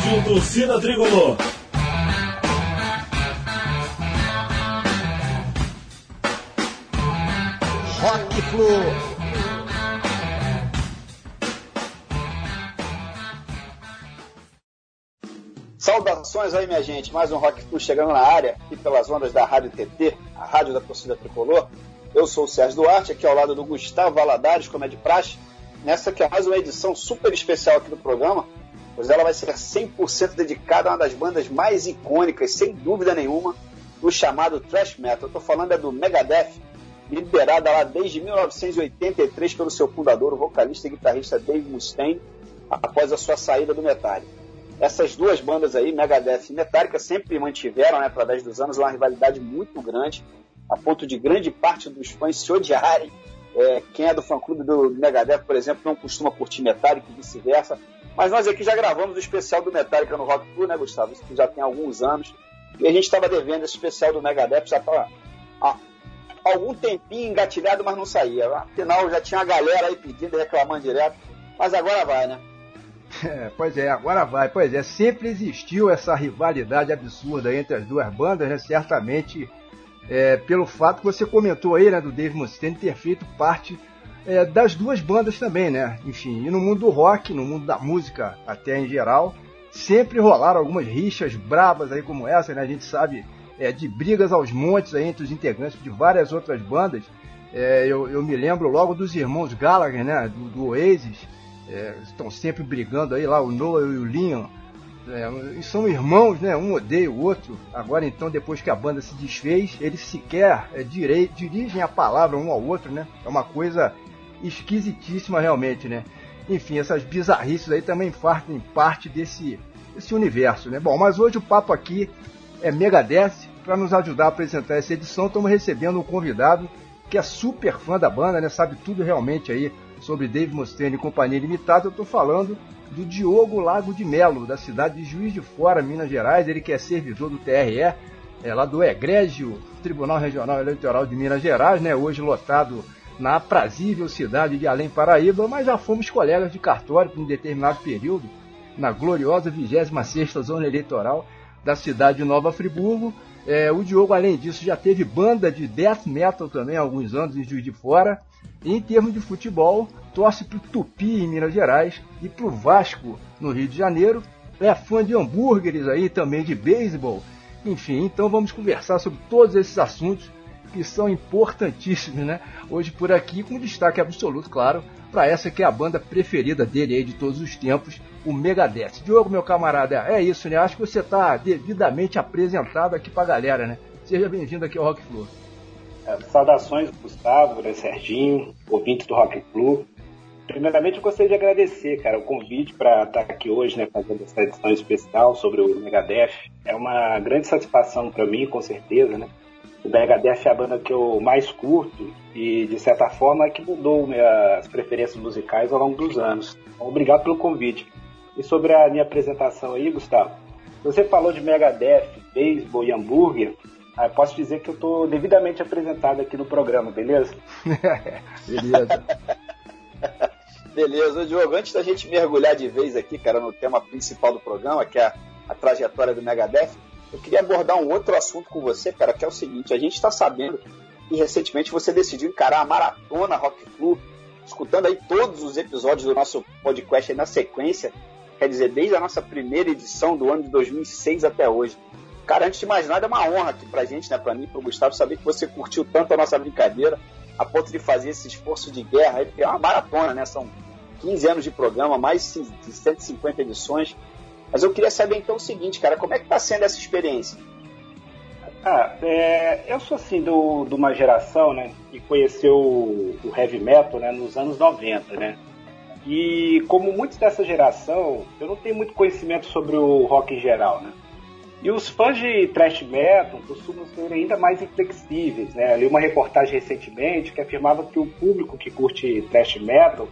Rádio Torcida Tricolor. Rock Flu. Saudações aí, minha gente. Mais um Rock Flu chegando na área, aqui pelas ondas da Rádio TT, a rádio da torcida tricolor. Eu sou o Sérgio Duarte, aqui ao lado do Gustavo Valadares, como é de praxe. Nessa que é mais uma edição super especial aqui do programa, pois ela vai ser 100% dedicada a uma das bandas mais icônicas, sem dúvida nenhuma, do chamado thrash metal. Eu estou falando é do Megadeth, liderada lá desde 1983 pelo seu fundador, o vocalista e guitarrista Dave Mustaine, após a sua saída do Metallica. Essas duas bandas aí, Megadeth e Metallica, sempre mantiveram, né, através dos anos, uma rivalidade muito grande, a ponto de grande parte dos fãs se odiarem. É, quem é do fã-clube do Megadeth, por exemplo, não costuma curtir Metallica e vice-versa. Mas nós aqui já gravamos o especial do Metallica no Rock Tour, né, Gustavo? Isso já tem alguns anos. E a gente estava devendo esse especial do Megadeth, já estava algum tempinho engatilhado, mas não saía. Afinal, já tinha a galera aí pedindo, reclamando direto. Mas agora vai, né? É, pois é, agora vai. Pois é, sempre existiu essa rivalidade absurda entre as duas bandas, né? Certamente é, pelo fato que você comentou aí, né, do Dave Mustaine ter feito parte é, das duas bandas também, né? Enfim, e no mundo do rock, no mundo da música até em geral, sempre rolaram algumas rixas bravas aí como essa, né? A gente sabe é, de brigas aos montes aí entre os integrantes de várias outras bandas. É, eu, eu, me lembro logo dos irmãos Gallagher, né, do, do Oasis, é, estão sempre brigando aí lá, o Noah e o Liam, é, são irmãos, né, um odeia o outro. Agora então, depois que a banda se desfez, eles sequer é, direi, dirigem a palavra um ao outro, né, é uma coisa esquisitíssima realmente, né. Enfim, essas bizarrices aí também fazem parte desse, desse universo, né. Bom, mas hoje o papo aqui é Megadeth, para nos ajudar a apresentar essa edição, estamos recebendo um convidado que é super fã da banda, né? Sabe tudo realmente aí sobre Dave Mustaine e Companhia Limitada. Eu estou falando do Diogo Lago de Melo, da cidade de Juiz de Fora, Minas Gerais. Ele que é servidor do TRE, é, lá do Egrégio Tribunal Regional Eleitoral de Minas Gerais, né? Hoje lotado na aprazível cidade de Além Paraíba, mas já fomos colegas de cartório por um determinado período, na gloriosa 26 Zona Eleitoral da cidade de Nova Friburgo. É, o Diogo, além disso, já teve banda de death metal também há alguns anos em Juiz de Fora. Em termos de futebol, torce para o Tupi em Minas Gerais e para o Vasco no Rio de Janeiro. É fã de hambúrgueres aí também de beisebol. Enfim, então vamos conversar sobre todos esses assuntos que são importantíssimos, né? Hoje por aqui, com destaque absoluto, claro, para essa que é a banda preferida dele aí de todos os tempos, o Megadeth. Diogo, meu camarada, é isso, né? Acho que você está devidamente apresentado aqui para a galera, né? Seja bem-vindo aqui ao Rock Flu. É, saudações, Gustavo, né, Serginho, ouvinte do Rock Flu. Primeiramente, eu gostaria de agradecer, cara, o convite para estar aqui hoje, né, fazendo essa edição especial sobre o Megadeth. É uma grande satisfação para mim, com certeza, né? O Megadeth é a banda que eu mais curto e, de certa forma, é que mudou minhas preferências musicais ao longo dos anos. Então, obrigado pelo convite. E sobre a minha apresentação aí, Gustavo, você falou de Megadeth, beisebol e hambúrguer. Ah, posso dizer que eu estou devidamente apresentado aqui no programa, beleza? beleza. beleza. Diogo, antes da gente mergulhar de vez aqui, cara, no tema principal do programa, que é a, a trajetória do Megadeth, eu queria abordar um outro assunto com você, cara, que é o seguinte: a gente está sabendo que recentemente você decidiu encarar a maratona Rock Club, escutando aí todos os episódios do nosso podcast na sequência quer dizer, desde a nossa primeira edição do ano de 2006 até hoje. Cara, antes de mais nada, é uma honra aqui pra gente, né, pra mim, pro Gustavo, saber que você curtiu tanto a nossa brincadeira, a ponto de fazer esse esforço de guerra é uma maratona, né, são 15 anos de programa, mais de 150 edições. Mas eu queria saber então o seguinte, cara, como é que tá sendo essa experiência? Ah, é, eu sou assim do, de uma geração, né, que conheceu o heavy metal, né, nos anos 90, né. E como muitos dessa geração, eu não tenho muito conhecimento sobre o rock em geral, né? E os fãs de thrash metal costumam ser ainda mais inflexíveis, né? Eu li uma reportagem recentemente que afirmava que o público que curte thrash metal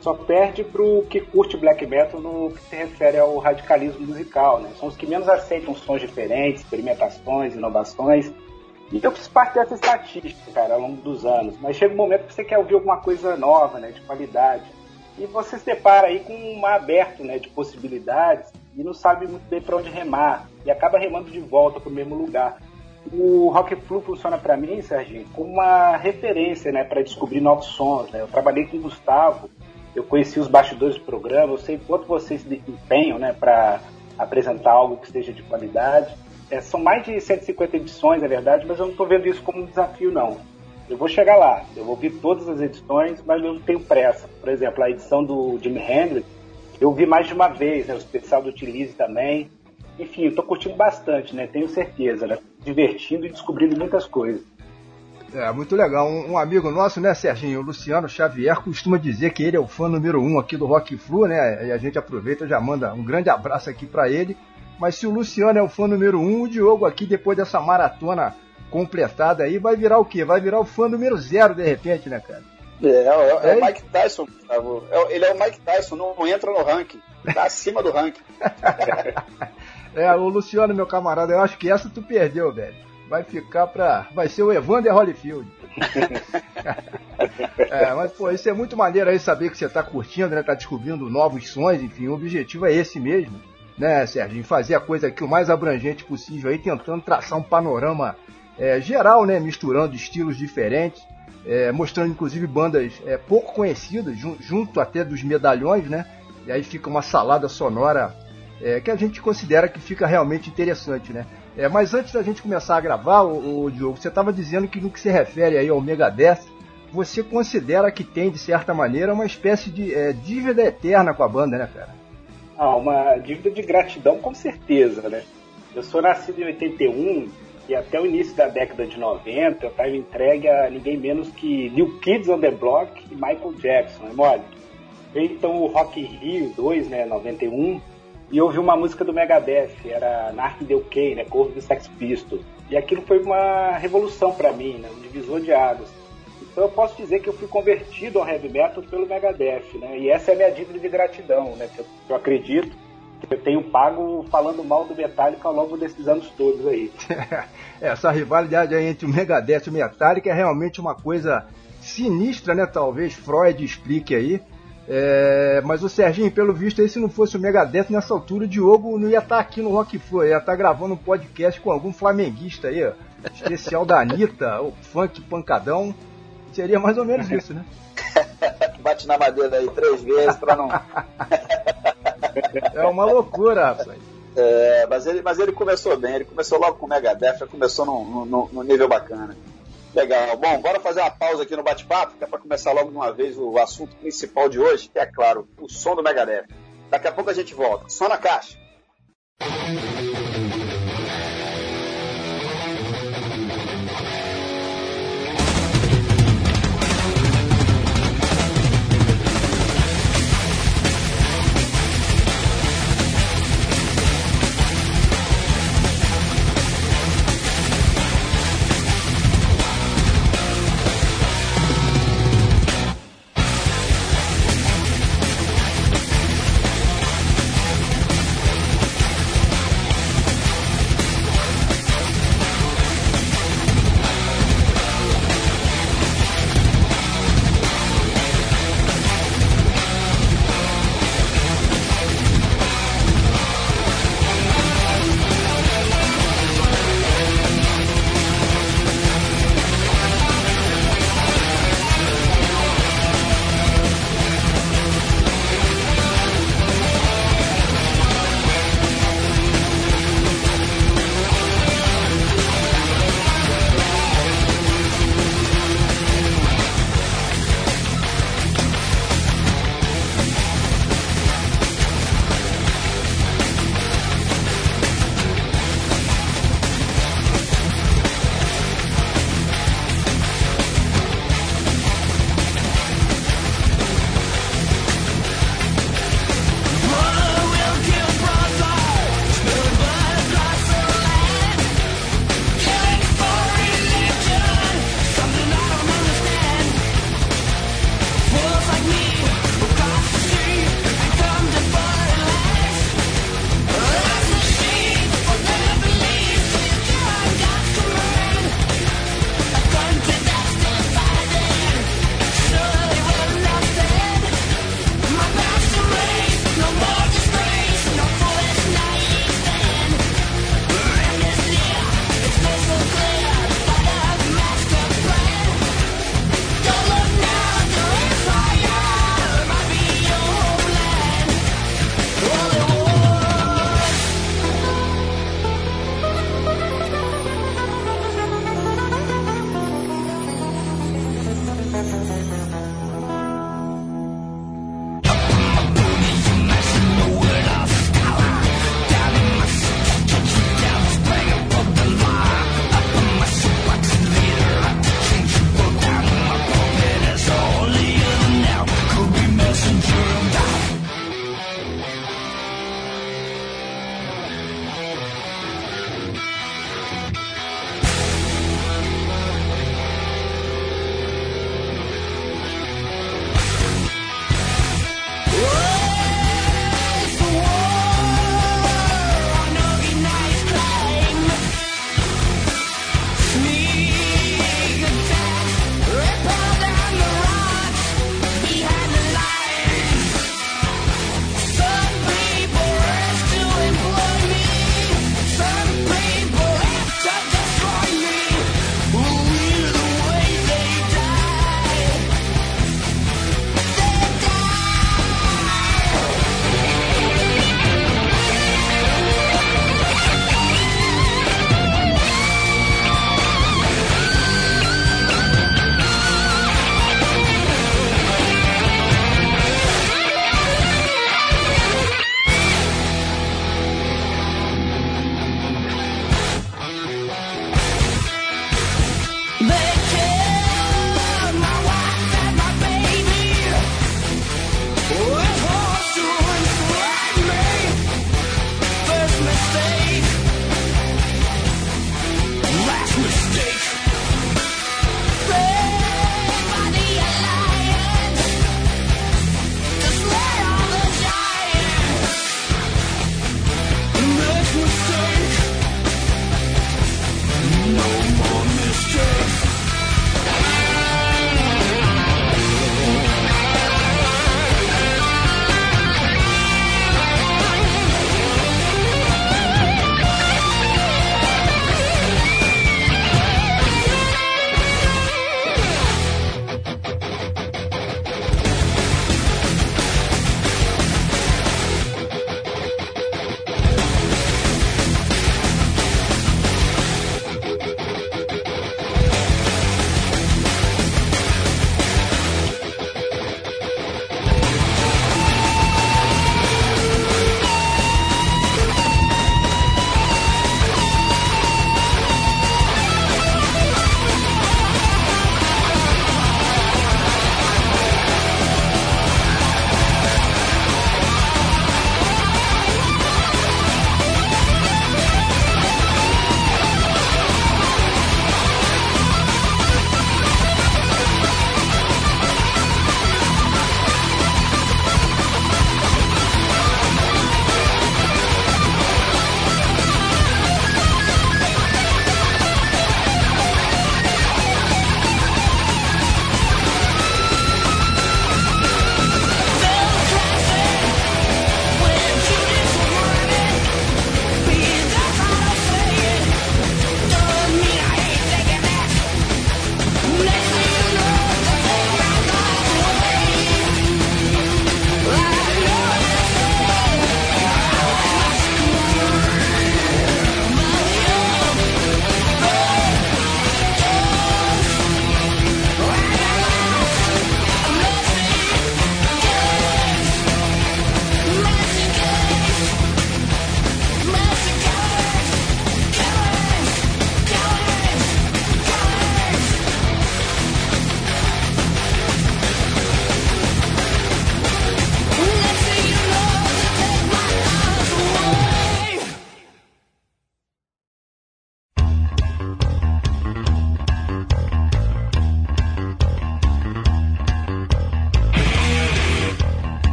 só perde pro que curte black metal no que se refere ao radicalismo musical, né? São os que menos aceitam sons diferentes, experimentações, inovações. E eu fiz parte dessa estatística, cara, ao longo dos anos. Mas chega um momento que você quer ouvir alguma coisa nova, né? De qualidade. E você se depara aí com um mar aberto né, de possibilidades e não sabe muito bem para onde remar e acaba remando de volta para o mesmo lugar. O Rock Flu funciona para mim, Serginho, como uma referência né, para descobrir novos sons. Né? Eu trabalhei com o Gustavo, eu conheci os bastidores do programa, eu sei quanto vocês se empenham né, para apresentar algo que esteja de qualidade. É, são mais de 150 edições, é verdade, mas eu não estou vendo isso como um desafio, não. Eu vou chegar lá, eu vou ouvir todas as edições, mas eu não tenho pressa. Por exemplo, a edição do Jimi Hendrix, eu vi mais de uma vez, né, o especial do Utilize também. Enfim, eu tô curtindo bastante, né? Tenho certeza, né? Divertindo e descobrindo muitas coisas. É, muito legal. Um, um, amigo nosso, né, Serginho, o Luciano Xavier, costuma dizer que ele é o fã número um aqui do Rock Flu, né? E a gente aproveita já manda um grande abraço aqui para ele. Mas se o Luciano é o fã número um, o Diogo aqui, depois dessa maratona completada aí, vai virar o quê? Vai virar o fã número zero, de repente, né, cara? É, é, é, é o Mike Tyson, é, ele é o Mike Tyson, não entra no ranking. Tá acima do ranking. é, o Luciano, meu camarada, eu acho que essa tu perdeu, velho. Vai ficar pra. Vai ser o Evander Holyfield. é, mas, pô, isso é muito maneiro aí saber que você tá curtindo, né? Tá descobrindo novos sons, enfim, o objetivo é esse mesmo, né, Sérgio? Fazer a coisa aqui o mais abrangente possível aí, tentando traçar um panorama é, geral, né? Misturando estilos diferentes, é, mostrando inclusive bandas é, pouco conhecidas, junto até dos medalhões, né? E aí fica uma salada sonora é, que a gente considera que fica realmente interessante, né? É, mas antes da gente começar a gravar, o, o Diogo, você estava dizendo que no que se refere aí ao Megadeth, você considera que tem, de certa maneira, uma espécie de é, dívida eterna com a banda, né, cara? Ah, uma dívida de gratidão, com certeza, né? Eu sou nascido em 81 e até o início da década de 90 eu estava entregue a ninguém menos que New Kids on the Block e Michael Jackson, é mole? então o Rock Rio 2, né, 91, e ouvi uma música do Megadeth, era Narc Del Kay, né, Corvo do Sex Pistols. E aquilo foi uma revolução para mim, né, um divisor de águas. Então eu posso dizer que eu fui convertido ao heavy metal pelo Megadeth, né, e essa é a minha dívida de gratidão, né, que eu, que eu acredito eu tenho pago falando mal do Metallica ao longo desses anos todos aí. Essa rivalidade aí entre o Megadeth e o Metallica é realmente uma coisa sinistra, né? Talvez Freud explique aí. É, mas o Serginho, pelo visto, aí, se não fosse o Megadeth nessa altura, o Diogo não ia estar tá aqui no Rock Flow, ia estar tá gravando um podcast com algum flamenguista aí, ó, especial da Anitta, o funk pancadão. Seria mais ou menos isso, né? Bate na madeira aí três vezes pra não. é uma loucura, rapaz. É, mas, ele, mas ele começou bem, ele começou logo com o Megadeth, começou no, no, no nível bacana. Legal. Bom, bora fazer uma pausa aqui no bate-papo, que é para começar logo de uma vez o assunto principal de hoje, que é, claro, o som do Megadeth. Daqui a pouco a gente volta. Só na caixa.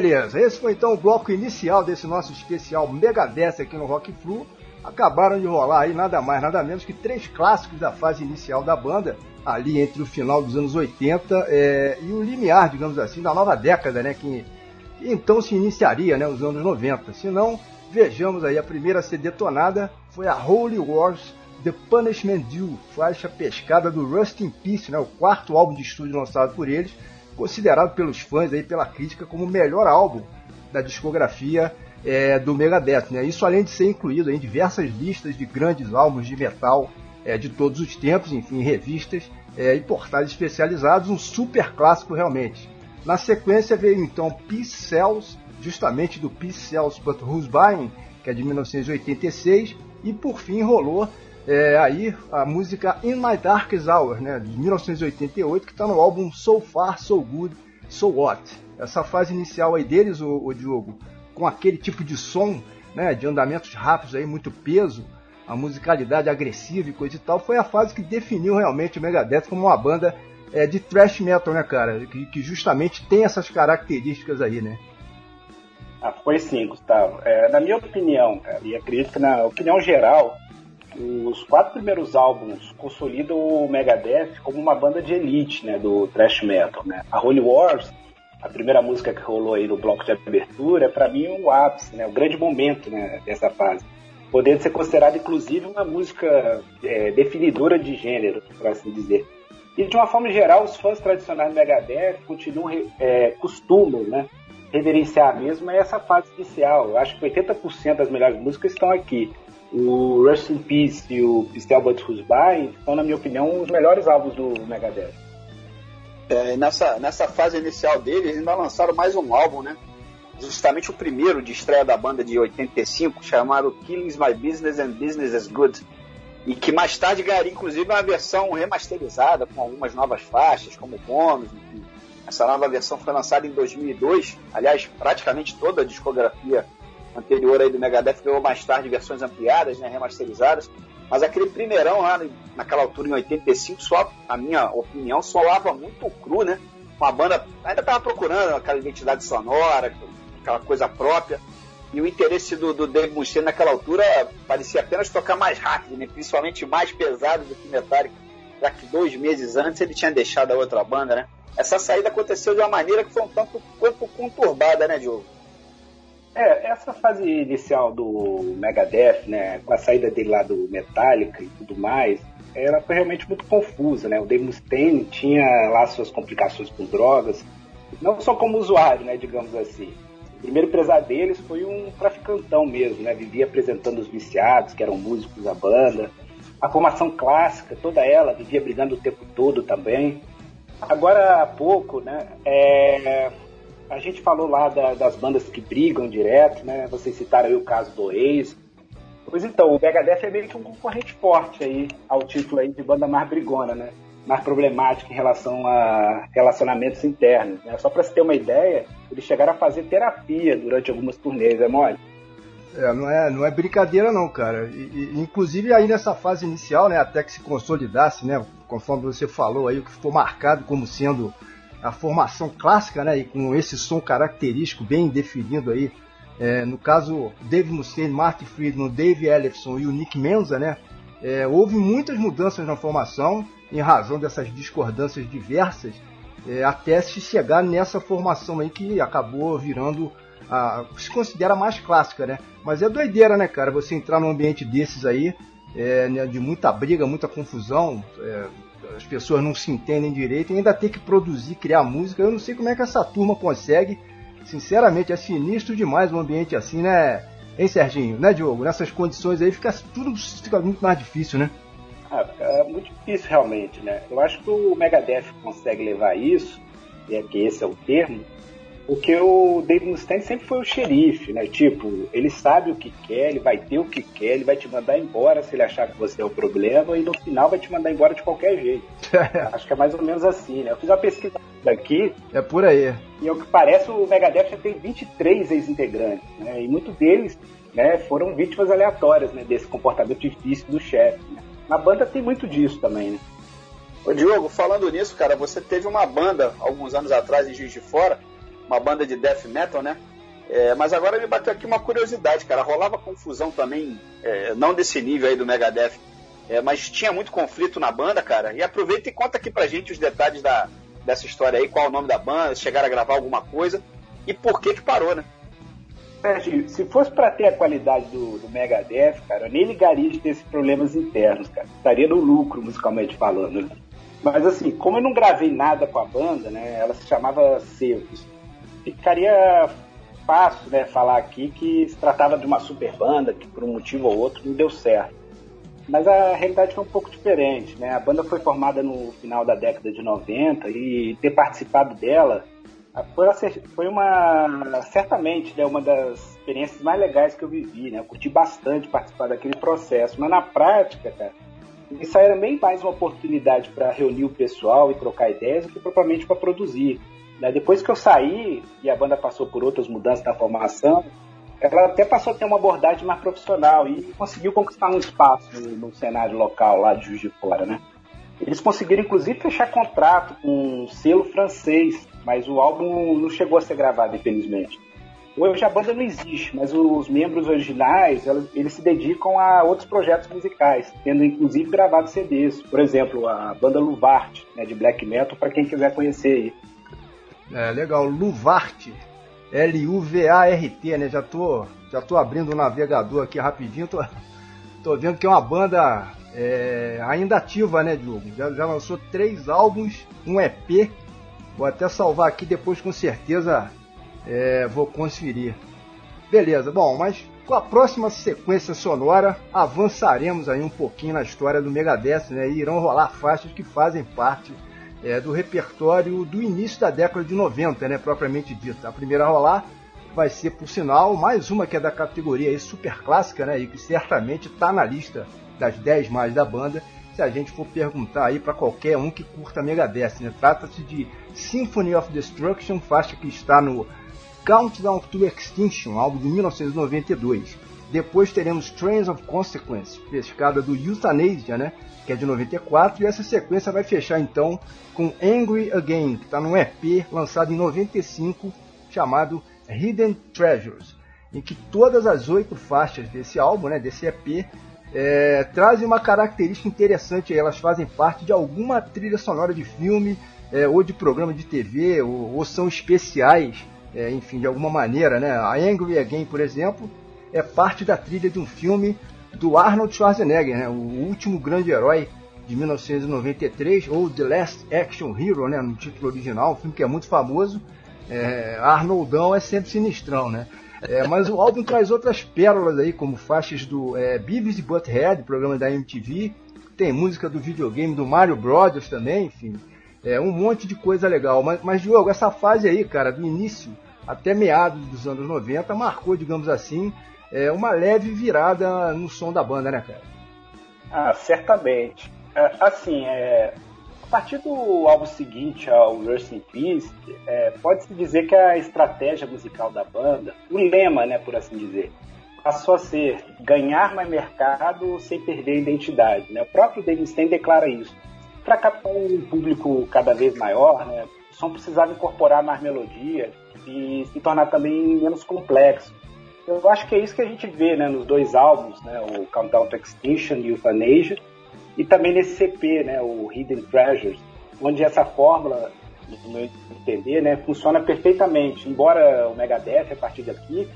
Beleza, esse foi então o bloco inicial desse nosso especial Megadeth aqui no Rock Flu. Acabaram de rolar aí nada mais, nada menos que três clássicos da fase inicial da banda, ali entre o final dos anos 80 é, e o limiar, digamos assim, da nova década, né? Que, que então se iniciaria, né? Os anos 90. Se não, vejamos aí, a primeira a ser detonada foi a Holy Wars The Punishment Due, faixa pescada do Rust in Peace, né? O quarto álbum de estúdio lançado por eles considerado pelos fãs aí pela crítica como o melhor álbum da discografia é, do Megadeth. Né? Isso além de ser incluído em diversas listas de grandes álbuns de metal é, de todos os tempos, enfim, revistas é, e portais especializados, um super clássico realmente. Na sequência veio então Peace Cells, justamente do Peace Cells But Who's Buying, que é de 1986, e por fim rolou é, aí a música In My Darkest Hour, né, de 1988, que está no álbum So Far, So Good, So What. Essa fase inicial aí deles, o, o Diogo, com aquele tipo de som, né, de andamentos rápidos aí, muito peso, a musicalidade agressiva e coisa e tal, foi a fase que definiu realmente o Megadeth como uma banda é, de thrash metal, né, cara, que, que, justamente tem essas características aí, né. Ah, foi sim, Gustavo. É, na minha opinião, cara, e acredito que na opinião geral, os quatro primeiros álbuns consolidam o Megadeth como uma banda de elite, né, do thrash metal, né? A Holy Wars, a primeira música que rolou aí no bloco de abertura, é para mim o ápice, né, o grande momento, né, dessa fase. Podendo ser considerada inclusive uma música é, definidora de gênero, por assim dizer. E de uma forma geral, os fãs tradicionais do Megadeth continuam, é, costumam, né, reverenciar mesmo essa fase inicial. Eu acho que 80% das melhores músicas estão aqui o Rust in Peace e o Pistel But Who's By são, na minha opinião, os melhores álbuns do Megadeth. É, nessa, nessa fase inicial deles, ainda lançaram mais um álbum, né? Justamente o primeiro de estreia da banda de 85, chamado Killing's My Business and Business is Good. E que mais tarde ganharia, inclusive, uma versão remasterizada, com algumas novas faixas, como bônus, enfim. Essa nova versão foi lançada em 2002. Aliás, praticamente toda a discografia anterior aí do Megadeth ganhou mais tarde versões ampliadas, né, remasterizadas. Mas aquele primeirão lá, naquela altura, em 85, só, a minha opinião, soava muito cru, né? Uma banda ainda estava procurando aquela identidade sonora, aquela coisa própria. E o interesse do, do Dave Mustaine naquela altura parecia apenas tocar mais rápido, né? principalmente mais pesado do que Metallica, já que dois meses antes ele tinha deixado a outra banda, né? Essa saída aconteceu de uma maneira que foi um tanto quanto conturbada, né, Diogo? É, essa fase inicial do Megadeth, né, com a saída dele lá do Metallica e tudo mais, ela foi realmente muito confusa, né? O Dave Mustaine tinha lá suas complicações com drogas, não só como usuário, né, digamos assim. O primeiro empresário deles foi um traficantão mesmo, né? Vivia apresentando os viciados, que eram músicos da banda. A formação clássica, toda ela, vivia brigando o tempo todo também. Agora há pouco, né? É, a gente falou lá da, das bandas que brigam direto, né? Vocês citaram aí o caso do Ace. Pois então, o Megadeth é meio que um concorrente forte aí ao título aí de banda mais brigona, né? Mais problemática em relação a relacionamentos internos. Né? Só para você ter uma ideia, eles chegaram a fazer terapia durante algumas turnês, é mole? É, não é, não é brincadeira não, cara. E, e, inclusive aí nessa fase inicial, né, até que se consolidasse, né, conforme você falou aí, o que ficou marcado como sendo a formação clássica, né, e com esse som característico bem definido aí. É, no caso, Dave Mustaine, Marty Friedman, Dave Ellefson e o Nick Menza, né, é, houve muitas mudanças na formação em razão dessas discordâncias diversas, é, até se chegar nessa formação aí que acabou virando a se considera mais clássica, né? Mas é doideira, né, cara? Você entrar num ambiente desses aí, é, né, de muita briga, muita confusão, é, as pessoas não se entendem direito e ainda tem que produzir, criar música. Eu não sei como é que essa turma consegue. Sinceramente, é sinistro demais um ambiente assim, né? Hein, Serginho? Né, Diogo? Nessas condições aí fica tudo fica muito mais difícil, né? Ah, é muito difícil realmente, né? Eu acho que o Megadeth consegue levar isso, e é que esse é o termo, porque o Dave Mustaine sempre foi o xerife, né? Tipo, ele sabe o que quer, ele vai ter o que quer, ele vai te mandar embora se ele achar que você é o problema e no final vai te mandar embora de qualquer jeito. Acho que é mais ou menos assim, né? Eu fiz uma pesquisa aqui. É por aí. E ao que parece, o Megadeth já tem 23 ex-integrantes, né? E muitos deles né, foram vítimas aleatórias né, desse comportamento difícil do chefe. Né? Na banda tem muito disso também, né? Ô Diogo, falando nisso, cara, você teve uma banda alguns anos atrás em Juiz de Fora uma banda de death metal, né? É, mas agora me bateu aqui uma curiosidade, cara. Rolava confusão também, é, não desse nível aí do Megadeth, é, mas tinha muito conflito na banda, cara. E aproveita e conta aqui pra gente os detalhes da, dessa história aí, qual é o nome da banda, chegaram a gravar alguma coisa e por que que parou, né? se fosse para ter a qualidade do, do Megadeth, cara, eu nem ligaria de ter esses problemas internos, cara. Estaria no lucro, musicalmente falando, né? Mas assim, como eu não gravei nada com a banda, né? Ela se chamava Cervos. Ficaria fácil, né, falar aqui que se tratava de uma super banda que por um motivo ou outro não deu certo. Mas a realidade foi um pouco diferente, né? A banda foi formada no final da década de 90 e ter participado dela foi, foi uma certamente né, uma das experiências mais legais que eu vivi, né? Eu curti bastante participar daquele processo, mas na prática, cara, isso era bem mais uma oportunidade para reunir o pessoal e trocar ideias do que propriamente para produzir. Né? Depois que eu saí e a banda passou por outras mudanças na formação, ela até passou a ter uma abordagem mais profissional e conseguiu conquistar um espaço no, cenário local lá de Juiz de Fora, né? Eles conseguiram inclusive fechar contrato com um selo francês, mas o álbum não chegou a ser gravado, infelizmente. Hoje a banda não existe, mas os membros originais eles se dedicam a outros projetos musicais, tendo inclusive gravado CDs. Por exemplo, a banda Luvart, né, de black metal, para quem quiser conhecer aí. É, legal, Luvart. L-U-V-A-R-T, né? Já tô, já tô abrindo o navegador aqui rapidinho, tô, tô vendo que é uma banda é, ainda ativa, né, Diogo? Já, já lançou três álbuns, um EP. Vou até salvar aqui depois com certeza é, vou conferir. Beleza, bom, mas com a próxima sequência sonora avançaremos aí um pouquinho na história do Megadeth, né? E irão rolar faixas que fazem parte é, do repertório do início da década de 90, né, propriamente dito. A primeira a rolar vai ser, por sinal, mais uma que é da categoria aí super clássica, né, e que certamente está na lista das 10 mais da banda, se a gente for perguntar aí para qualquer um que curta Megadeth. Né? Trata-se de Symphony of Destruction, faixa que está no Countdown to Extinction, álbum de 1992. Depois teremos Trains of Consequence, pescada do Euthanasia, né? que é de 94, e essa sequência vai fechar então com Angry Again, que está num EP lançado em 95, chamado Hidden Treasures, em que todas as oito faixas desse álbum, né, desse EP, é, trazem uma característica interessante, elas fazem parte de alguma trilha sonora de filme, é, ou de programa de TV, ou, ou são especiais, é, enfim, de alguma maneira, né? A Angry Again, por exemplo, é parte da trilha de um filme do Arnold Schwarzenegger, né, o último grande herói de 1993, ou The Last Action Hero, né, no título original, um filme que é muito famoso. É, Arnoldão é sempre sinistrão, né? É, mas o álbum traz outras pérolas aí, como faixas do é, Beavis e Butthead, programa da MTV, tem música do videogame do Mario Brothers também, enfim, é um monte de coisa legal. Mas, mas Diogo, essa fase aí, cara, do início até meados dos anos 90, marcou, digamos assim, é, uma leve virada no som da banda, né, cara? Ah, certamente. É, assim, é, a partir do álbum seguinte ao Rust in Peace, é, pode-se dizer que a estratégia musical da banda, o lema, né, por assim dizer, passou a ser ganhar mais mercado sem perder a identidade. Né? O próprio David Stein declara isso. Para captar um público cada vez maior, né, o som precisava incorporar mais melodia e se tornar também menos complexo. Eu acho que é isso que a gente vê né, nos dois álbuns, né, o Countdown to Extinction e o Euthanasia, e também nesse CP, né, o Hidden Treasures, onde essa fórmula, no meu entender, né, funciona perfeitamente. Embora o Megadeth, a partir daqui,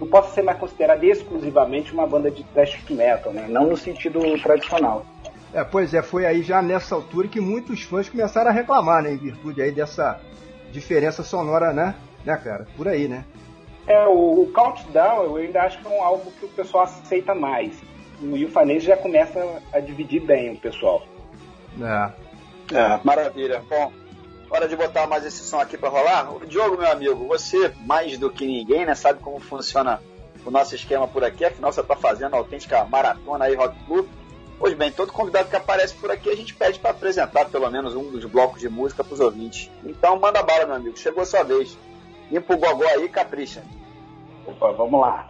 não possa ser mais considerado exclusivamente uma banda de thrash metal, né, não no sentido tradicional. É, pois é, foi aí já nessa altura que muitos fãs começaram a reclamar, né, em virtude aí dessa diferença sonora, né, né, cara? Por aí, né? É, o, o Countdown eu ainda acho que é um álbum que o pessoal aceita mais. O Yufanês já começa a dividir bem o pessoal. É. é. Maravilha. Bom, hora de botar mais esse som aqui para rolar. O Diogo, meu amigo, você, mais do que ninguém, né, sabe como funciona o nosso esquema por aqui. Afinal, você está fazendo a autêntica maratona aí, Rock Club. Pois bem, todo convidado que aparece por aqui a gente pede para apresentar pelo menos um dos blocos de música para os ouvintes. Então manda bala, meu amigo. Chegou a sua vez. Limpa o gogó aí e capricha. Opa, vamos lá.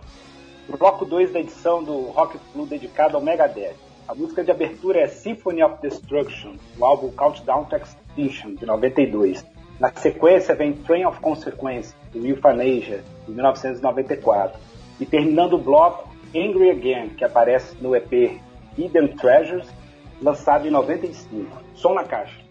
Bloco 2 da edição do Rock Flu dedicado ao Megadeth. A música de abertura é Symphony of Destruction, do álbum Countdown to Extinction, de 92. Na sequência vem Train of Consequence, do Euthanasia, de 1994. E terminando o bloco, Angry Again, que aparece no EP Hidden Treasures, lançado em 95. Som na caixa.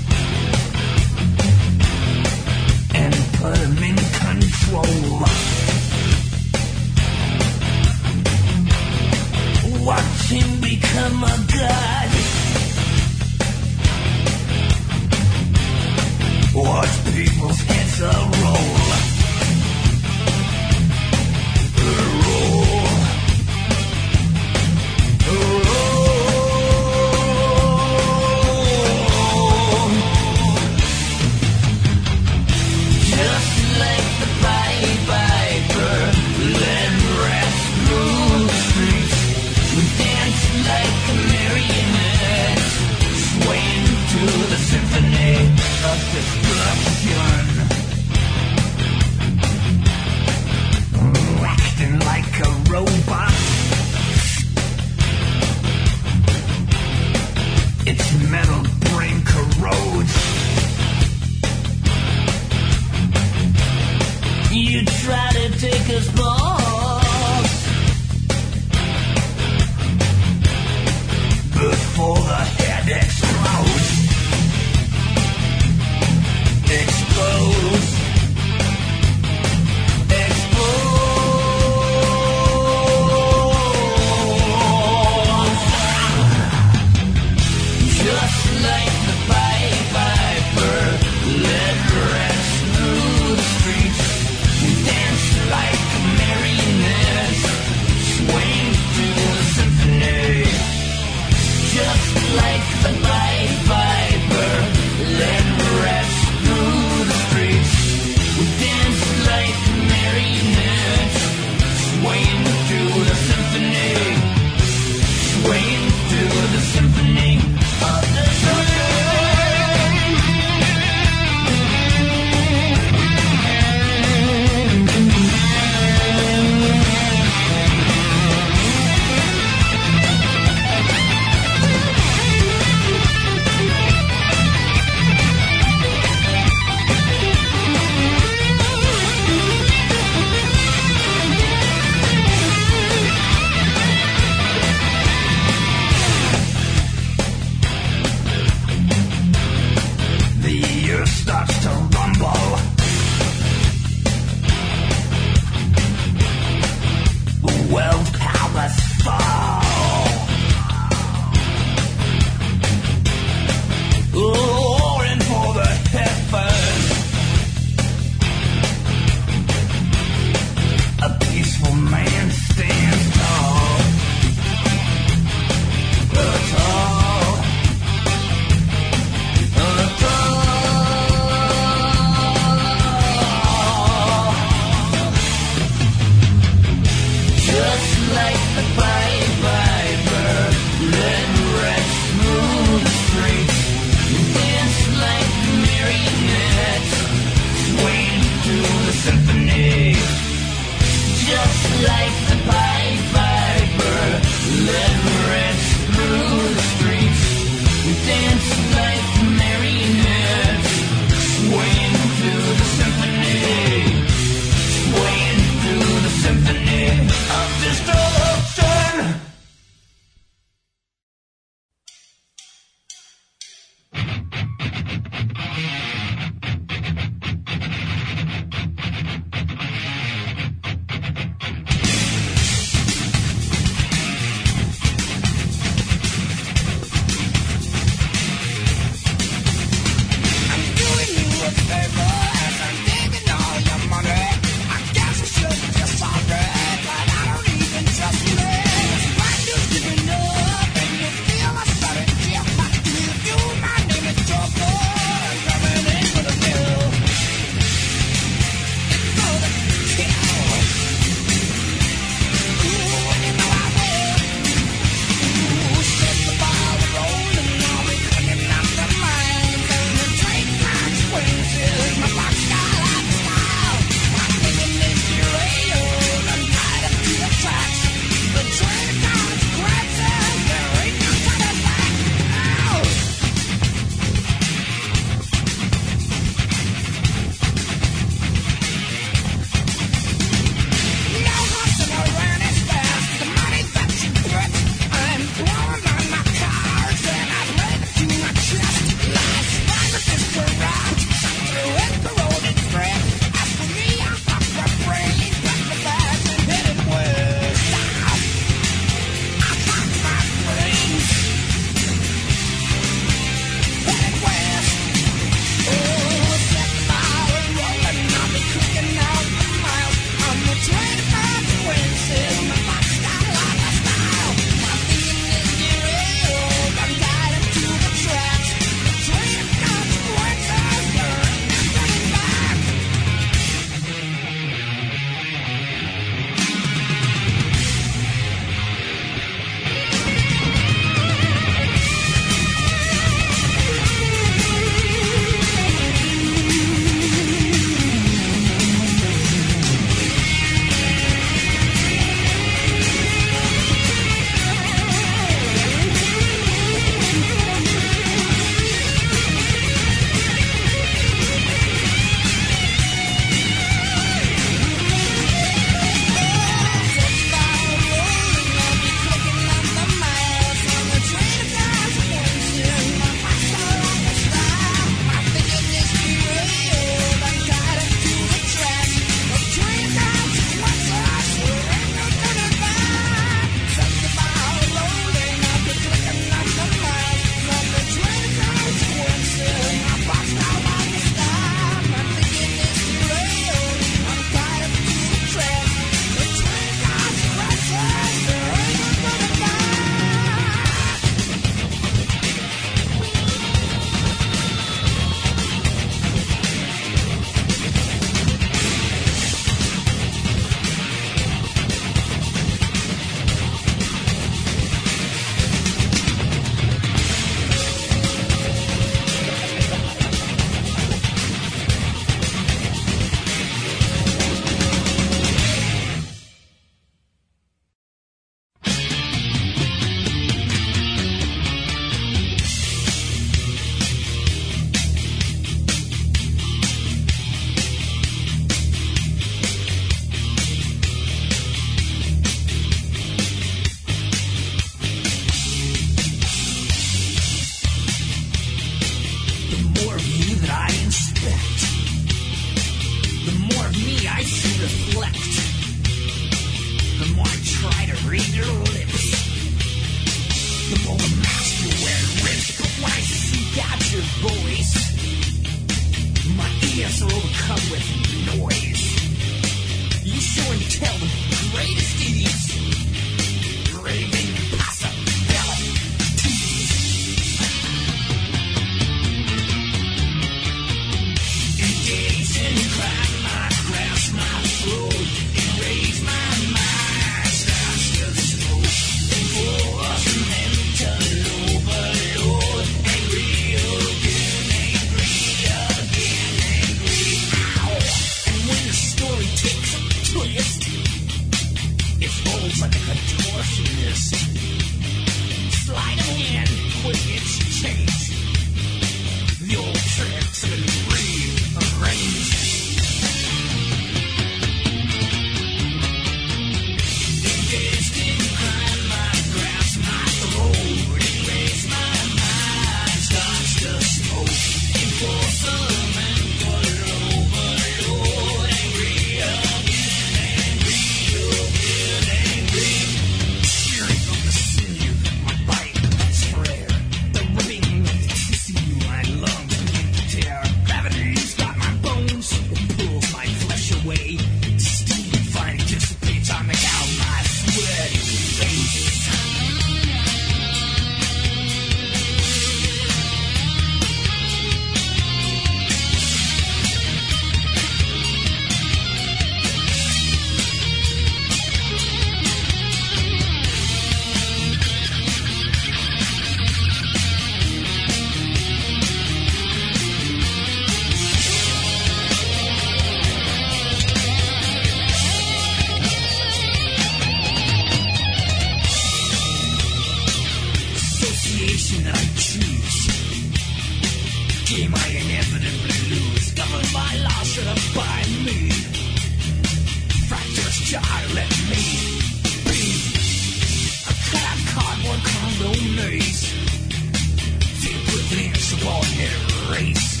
go and race.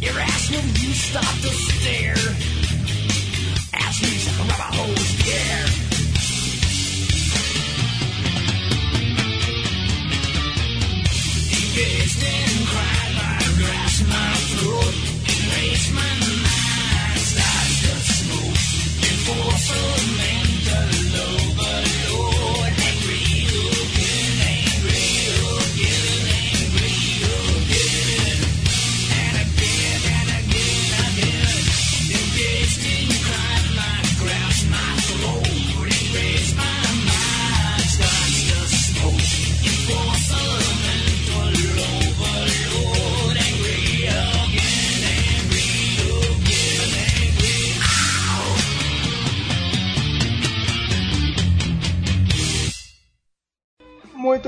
Your ass will you stop to stare? Ass leaves like a rubber hose.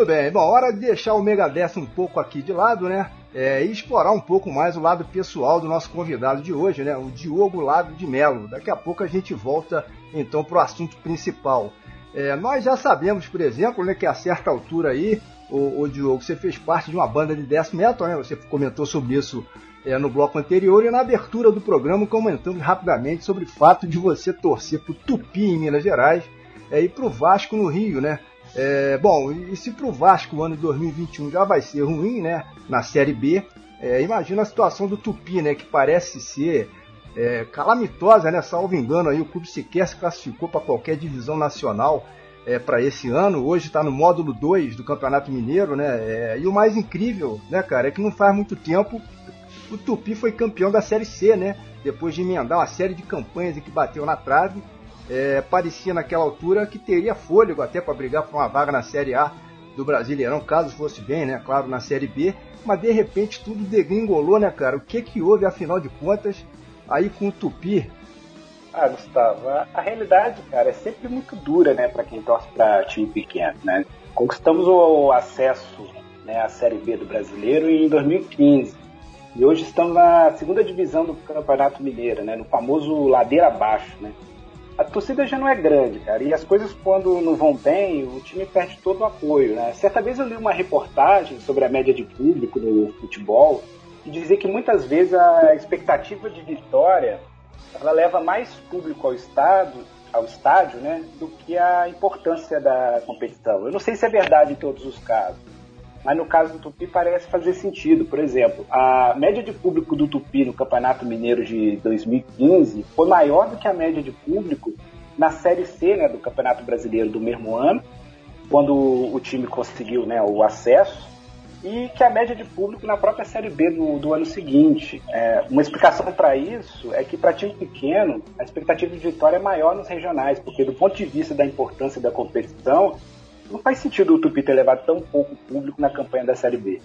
Bem, bom, hora de deixar o Megadeth um pouco aqui de lado, né? É, e explorar um pouco mais o lado pessoal do nosso convidado de hoje, né? O Diogo Lago de Melo. Daqui a pouco a gente volta então para o assunto principal. É, nós já sabemos, por exemplo, né, que a certa altura aí, o, o, Diogo, você fez parte de uma banda de death metal, né? Você comentou sobre isso é, no bloco anterior e na abertura do programa comentamos rapidamente sobre o fato de você torcer para o Tupi em Minas Gerais é, e para o Vasco no Rio, né? É, bom, e se para o Vasco o ano de 2021 já vai ser ruim, né? Na Série B, é, imagina a situação do Tupi, né? Que parece ser é, calamitosa, né? Salvo engano, aí o clube sequer se classificou para qualquer divisão nacional é, para esse ano. Hoje está no módulo 2 do Campeonato Mineiro, né? É, e o mais incrível, né, cara, é que não faz muito tempo o Tupi foi campeão da Série C, né? Depois de emendar uma série de campanhas em que bateu na trave é, parecia naquela altura que teria fôlego até para brigar por uma vaga na Série A do Brasileirão, caso fosse bem, né? Claro, na Série B. Mas de repente tudo degringolou, né, cara? O que que houve, afinal de contas, aí com o Tupi? Ah, Gustavo, a, realidade, cara, é sempre muito dura, né, para quem torce para time pequeno, né? Conquistamos o acesso né, à Série B do Brasileiro em 2015. E hoje estamos na segunda divisão do Campeonato Mineiro, né, no famoso ladeira abaixo, né? A torcida já não é grande, cara. E as coisas, quando não vão bem, o time perde todo o apoio, né? Certa vez eu li uma reportagem sobre a média de público no futebol e dizia que muitas vezes a expectativa de vitória ela leva mais público ao estado, ao estádio, né, do que a importância da competição. Eu não sei se é verdade em todos os casos, mas no caso do Tupi parece fazer sentido. Por exemplo, a média de público do Tupi no Campeonato Mineiro de 2015 foi maior do que a média de público na Série C né, do Campeonato Brasileiro do mesmo ano, quando o time conseguiu né, o acesso e que a média de público na própria Série B do, do ano seguinte. É, uma explicação para isso é que para time pequeno a expectativa de vitória é maior nos regionais, porque do ponto de vista da importância da competição, não faz sentido o Tupi ter levado tão pouco público na campanha da Série B.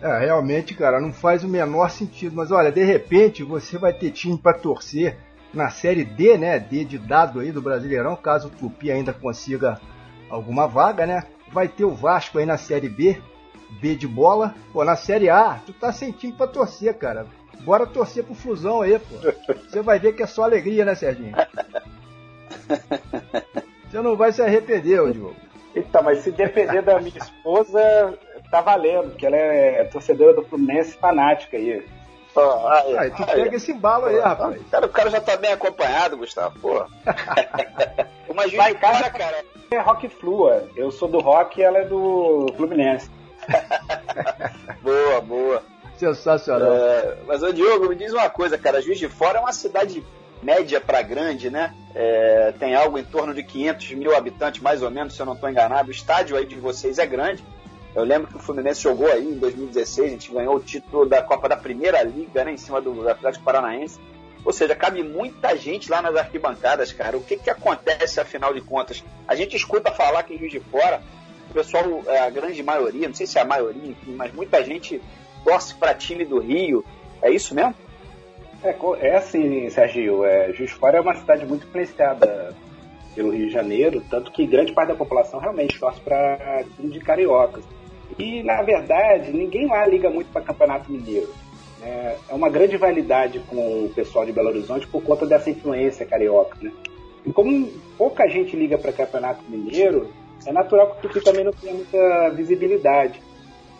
É, realmente, cara, não faz o menor sentido. Mas olha, de repente você vai ter time para torcer na Série D, né? D de dado aí do Brasileirão, caso o Tupi ainda consiga alguma vaga, né? Vai ter o Vasco aí na Série B, B de bola. Pô, na Série A, tu tá sem time pra torcer, cara. Bora torcer pro Fusão aí, pô. Você vai ver que é só alegria, né, Serginho? Você não vai se arrepender, ô Diogo. Então, mas se depender da minha esposa, tá valendo, porque ela é torcedora do Fluminense fanática aí. Oh, aí, aí, tu aí, pega esse embalo aí, rapaz. Cara, o cara já tá bem acompanhado, Gustavo, pô. Uma gente Lá em casa, cara, é rock flua. Eu sou do rock e ela é do Fluminense. boa, boa. Sensacional. É, mas, ô Diogo, me diz uma coisa, cara. Juiz de Fora é uma cidade média para grande, né? É, tem algo em torno de 500 mil habitantes, mais ou menos, se eu não estou enganado. O estádio aí de vocês é grande. Eu lembro que o Fluminense jogou aí em 2016, a gente ganhou o título da Copa da Primeira Liga, né? Em cima do Atlético Paranaense. Ou seja, cabe muita gente lá nas arquibancadas, cara. O que, que acontece, afinal de contas? A gente escuta falar que em Juiz de Fora o pessoal, é, a grande maioria, não sei se é a maioria, enfim, mas muita gente torce para time do Rio. É isso mesmo? É, é assim, Sergio. É, Juiz de Fora é uma cidade muito influenciada pelo Rio de Janeiro, tanto que grande parte da população realmente torce para time de cariocas. E, na verdade, ninguém lá liga muito para Campeonato Mineiro. É, é uma grande validade com o pessoal de Belo Horizonte por conta dessa influência carioca. Né? E como pouca gente liga para Campeonato Mineiro, é natural que o Tupi também não tenha muita visibilidade.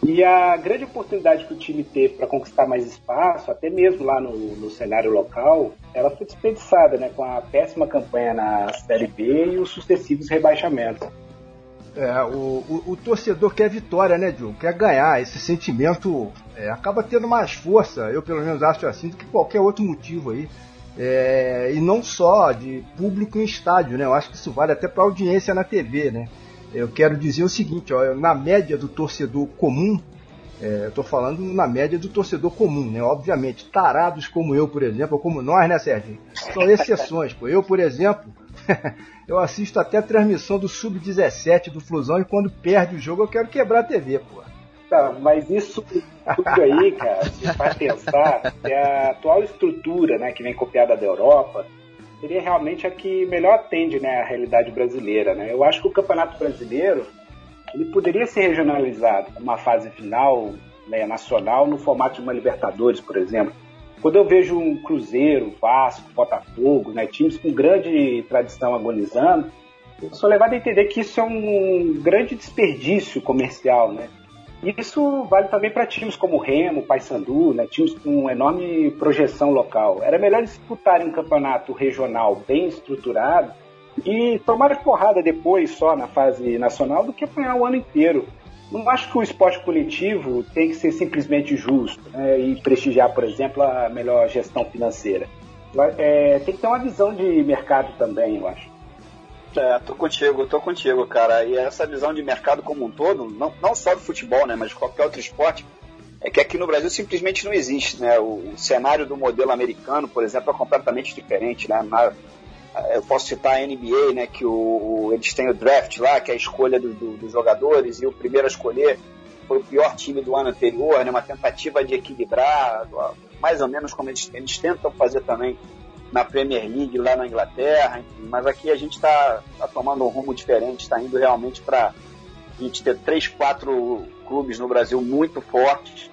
E a grande oportunidade que o time teve para conquistar mais espaço, até mesmo lá no, no, cenário local, ela foi desperdiçada, né, com a péssima campanha na Série B e os sucessivos rebaixamentos. É, o, o, o torcedor quer vitória, né, Diogo? Quer ganhar. Esse sentimento é, acaba tendo mais força, eu pelo menos acho assim, do que qualquer outro motivo aí. É, e não só de público em estádio, né? Eu acho que isso vale até para audiência na TV, né? Eu quero dizer o seguinte, ó, na média do torcedor comum, é, estou falando na média do torcedor comum, né? Obviamente, tarados como eu, por exemplo, ou como nós, né, Sérgio? São exceções, pô. Eu, por exemplo, eu assisto até a transmissão do Sub-17 do Flusão e quando perde o jogo eu quero quebrar a TV, pô. Tá, mas isso tudo aí, cara, vai pensar que a atual estrutura, né, que vem copiada da Europa, seria realmente a que melhor atende né, a realidade brasileira. Né? Eu acho que o Campeonato Brasileiro ele poderia ser regionalizado, uma fase final né, nacional no formato de uma Libertadores, por exemplo. Quando eu vejo um Cruzeiro, Vasco, Botafogo, né, times com grande tradição agonizando, eu sou levado a entender que isso é um grande desperdício comercial, né? Isso vale também para times como Remo, Paysandu, né, times com enorme projeção local. Era melhor disputarem um campeonato regional bem estruturado e tomar porrada depois só na fase nacional do que apanhar o ano inteiro. Não acho que o esporte coletivo tem que ser simplesmente justo né, e prestigiar, por exemplo, a melhor gestão financeira. É, tem que ter uma visão de mercado também, eu acho. É, tô contigo, tô contigo, cara. E essa visão de mercado como um todo, não, não só do futebol, né, mas de qualquer outro esporte, é que aqui no Brasil simplesmente não existe, né? O, o cenário do modelo americano, por exemplo, é completamente diferente, né? Na, eu posso citar a NBA, né, que o, eles têm o draft lá, que é a escolha do, do, dos jogadores, e o primeiro a escolher foi o pior time do ano anterior, né, uma tentativa de equilibrar, mais ou menos como eles, eles tentam fazer também na Premier League lá na Inglaterra, enfim, mas aqui a gente está tá tomando um rumo diferente, está indo realmente para a gente ter três, quatro clubes no Brasil muito fortes.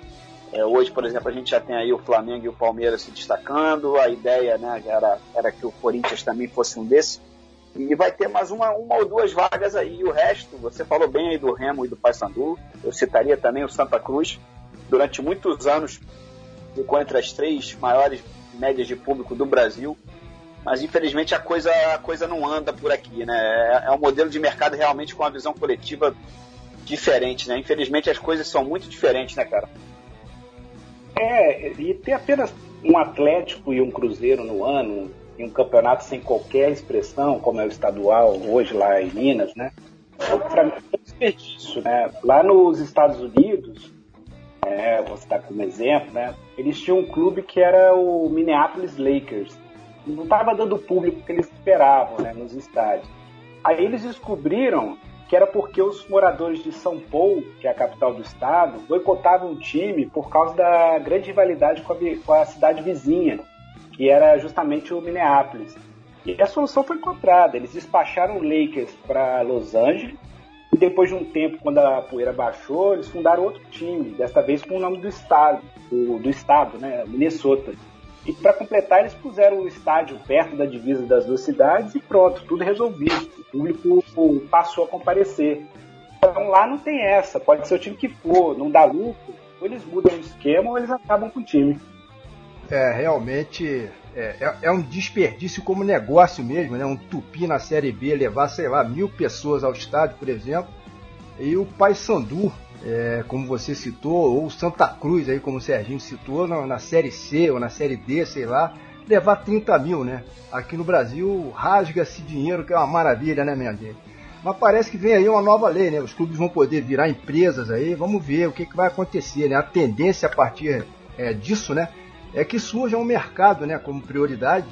É, hoje, por exemplo, a gente já tem aí o Flamengo e o Palmeiras se destacando. A ideia né, era, era que o Corinthians também fosse um desses. E vai ter mais uma, uma ou duas vagas aí. E o resto, você falou bem aí do Remo e do Paysandu. Eu citaria também o Santa Cruz. Durante muitos anos ficou entre as três maiores médias de público do Brasil. Mas infelizmente a coisa, a coisa não anda por aqui, né? É, é um modelo de mercado realmente com uma visão coletiva diferente, né? Infelizmente as coisas são muito diferentes, né, cara? É, e ter apenas um Atlético e um Cruzeiro no ano, em um campeonato sem qualquer expressão, como é o estadual hoje lá em Minas, né? Para mim é um desperdício, né? Lá nos Estados Unidos, é, vou citar como exemplo, né? Eles tinham um clube que era o Minneapolis Lakers. Não estava dando o público que eles esperavam, né? Nos estádios. Aí eles descobriram que era porque os moradores de São Paulo, que é a capital do estado, boicotavam o time por causa da grande rivalidade com a, com a cidade vizinha, que era justamente o Minneapolis. E a solução foi encontrada. Eles despacharam o Lakers para Los Angeles e depois de um tempo, quando a poeira baixou, eles fundaram outro time, desta vez com o nome do estado, do, do estado, né, Minnesota. E para completar, eles puseram o estádio perto da divisa das duas cidades e pronto, tudo resolvido. O público passou a comparecer. Então lá não tem essa, pode ser o time que for, não dá lucro, ou eles mudam o esquema ou eles acabam com o time. É, realmente é, é, é, um desperdício como negócio mesmo, né? Um tupi na Série B levar, sei lá, mil pessoas ao estádio, por exemplo. E o Paysandu é, como você citou, ou Santa Cruz, aí como o Serginho citou, na, na, Série C ou na Série D, sei lá, levar 30 mil, né? Aqui no Brasil, rasga-se dinheiro, que é uma maravilha, né, gente? Mas parece que vem aí uma nova lei, né? Os clubes vão poder virar empresas aí, vamos ver o que, que vai acontecer, né? A tendência a partir é, disso, né? É que surja um mercado, né, como prioridade.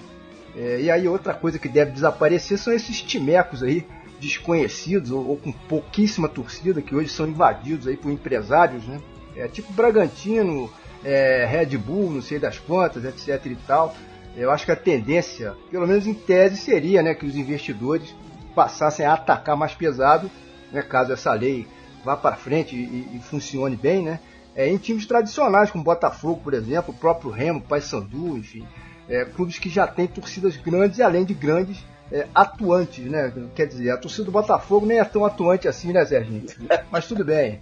É, e aí outra coisa que deve desaparecer são esses timecos aí, desconhecidos ou, ou, com pouquíssima torcida que hoje são invadidos aí por empresários, né? É, tipo Bragantino, é, Red Bull, não sei das quantas, etc e tal. Eu acho que a tendência, pelo menos em tese, seria né, que os investidores passassem a atacar mais pesado, né, caso essa lei vá para frente e, e, funcione bem, né? É, em times tradicionais, como Botafogo, por exemplo, o próprio Remo, Paysandu, enfim, é, clubes que já têm torcidas grandes e além de grandes é, atuantes, né? Quer dizer, a torcida do Botafogo nem é tão atuante assim, né, Serginho? Mas tudo bem.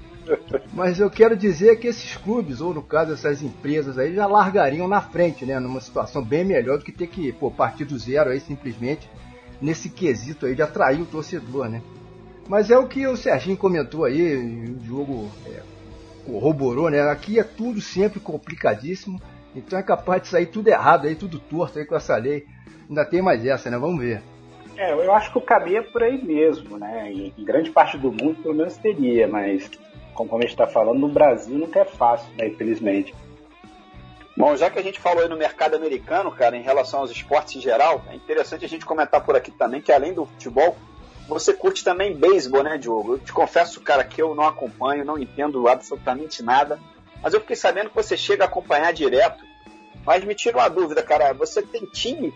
Mas eu quero dizer que esses clubes, ou no caso essas empresas aí, já largariam na frente, né? Numa situação bem melhor do que ter que pô, partir do zero aí simplesmente nesse quesito aí de atrair o torcedor, né? Mas é o que o Serginho comentou aí, o jogo é, corroborou, né? Aqui é tudo sempre complicadíssimo, então é capaz de sair tudo errado aí, tudo torto aí com essa lei. Ainda tem mais essa, né? Vamos ver. É, eu acho que o caminho é por aí mesmo, né? Em, em grande parte do mundo, pelo menos teria, mas como a gente está falando, no Brasil nunca é fácil, né? Infelizmente. Bom, já que a gente falou aí no mercado americano, cara, em relação aos esportes em geral, é interessante a gente comentar por aqui também que além do futebol, você curte também beisebol, né, Diogo? Eu te confesso, cara, que eu não acompanho, não entendo absolutamente nada, mas eu fiquei sabendo que você chega a acompanhar direto. Mas me tira uma dúvida, cara, você tem time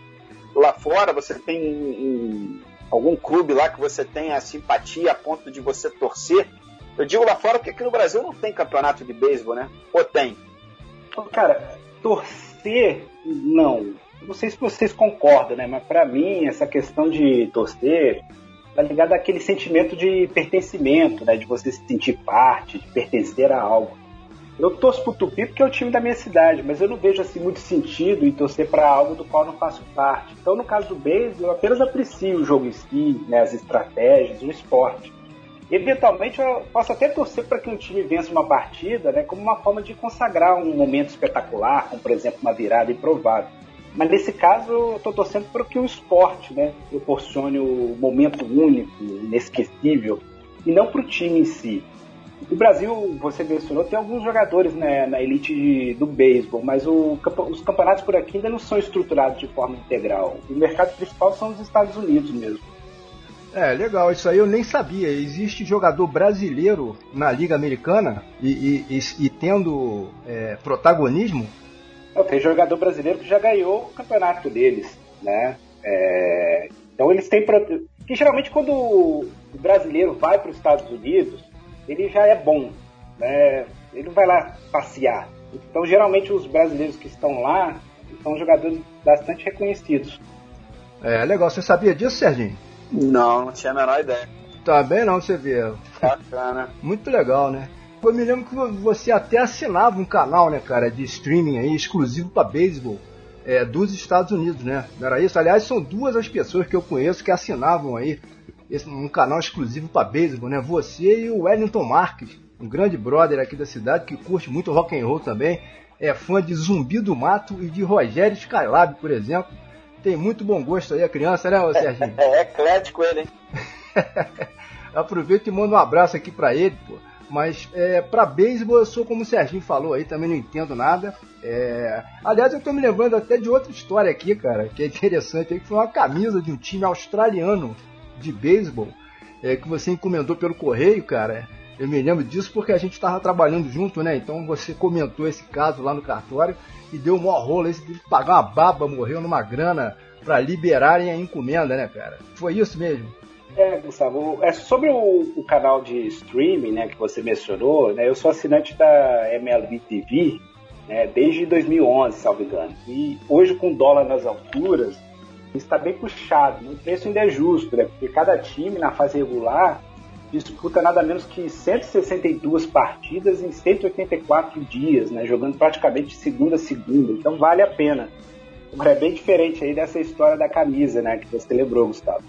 lá fora, você tem um, algum clube lá que você tem a simpatia a ponto de você torcer? Eu digo lá fora porque aqui no Brasil não tem campeonato de beisebol, né? Ou tem? Cara, torcer, não. Não sei se vocês concordam, né? Mas para mim, essa questão de torcer tá ligada àquele sentimento de pertencimento, né? De você se sentir parte, de pertencer a algo. Eu torço pro Tupi porque é o time da minha cidade, mas eu não vejo assim muito sentido em torcer para algo do qual não faço parte. Então, no caso do beisebol, eu apenas aprecio o jogo em si, né, as estratégias, o esporte. Eventualmente, eu posso até torcer para que um time vença uma partida, né, como uma forma de consagrar um momento espetacular, como por exemplo uma virada improvável. Mas nesse caso, eu estou torcendo para que o esporte né, proporcione o momento único, inesquecível, e não para o time em si. O Brasil, você mencionou, tem alguns jogadores né, na elite de, do beisebol, mas o, os campeonatos por aqui ainda não são estruturados de forma integral. O mercado principal são os Estados Unidos mesmo. É, legal, isso aí eu nem sabia. Existe jogador brasileiro na Liga Americana e, e, e, e tendo é, protagonismo? Não, tem jogador brasileiro que já ganhou o campeonato deles, né? É, então eles têm. Que geralmente quando o brasileiro vai para os Estados Unidos, ele já é bom, né? Ele não vai lá passear. Então, geralmente, os brasileiros que estão lá são jogadores bastante reconhecidos. É, legal. Você sabia disso, Serginho? Não, não tinha a menor ideia. Tá bem não, você vê. Bacana. Muito legal, né? Eu me lembro que você até assinava um canal, né, cara, de streaming aí, exclusivo para beisebol. é, dos Estados Unidos, né? Não era isso? Aliás, são duas as pessoas que eu conheço que assinavam aí esse, um canal exclusivo para beisebol, né? Você e o Wellington Marques, um grande brother aqui da cidade que curte muito rock and roll também, é fã de Zumbi do Mato e de Rogério Skylab, por exemplo. Tem muito bom gosto aí a criança, né, Serginho? É, é eclético ele, hein? Aproveito e mando um abraço aqui para ele, pô. Mas é, para beisebol eu sou como o Serginho falou aí, também não entendo nada. É... Aliás, eu tô me lembrando até de outra história aqui, cara, que é interessante aí, que foi uma camisa de um time australiano de beisebol é, que você encomendou pelo correio, cara. Eu me lembro disso porque a gente estava trabalhando junto, né? Então você comentou esse caso lá no cartório e deu um maior rolo. Esse teve que pagar uma baba, morreu numa grana para liberarem a encomenda, né, cara? Foi isso mesmo? É, Gustavo, é sobre o, o, canal de streaming, né, que você mencionou, né, eu sou assinante da MLB TV, né, desde 2011, salvo engano. E hoje, com dólar nas alturas, está bem puxado. O preço ainda é justo, né, porque cada time na fase regular disputa nada menos que 162 partidas em 184 dias, né, jogando praticamente de segunda a segunda. Então vale a pena. Agora é bem diferente aí dessa história da camisa, né, que você lembrou, Gustavo.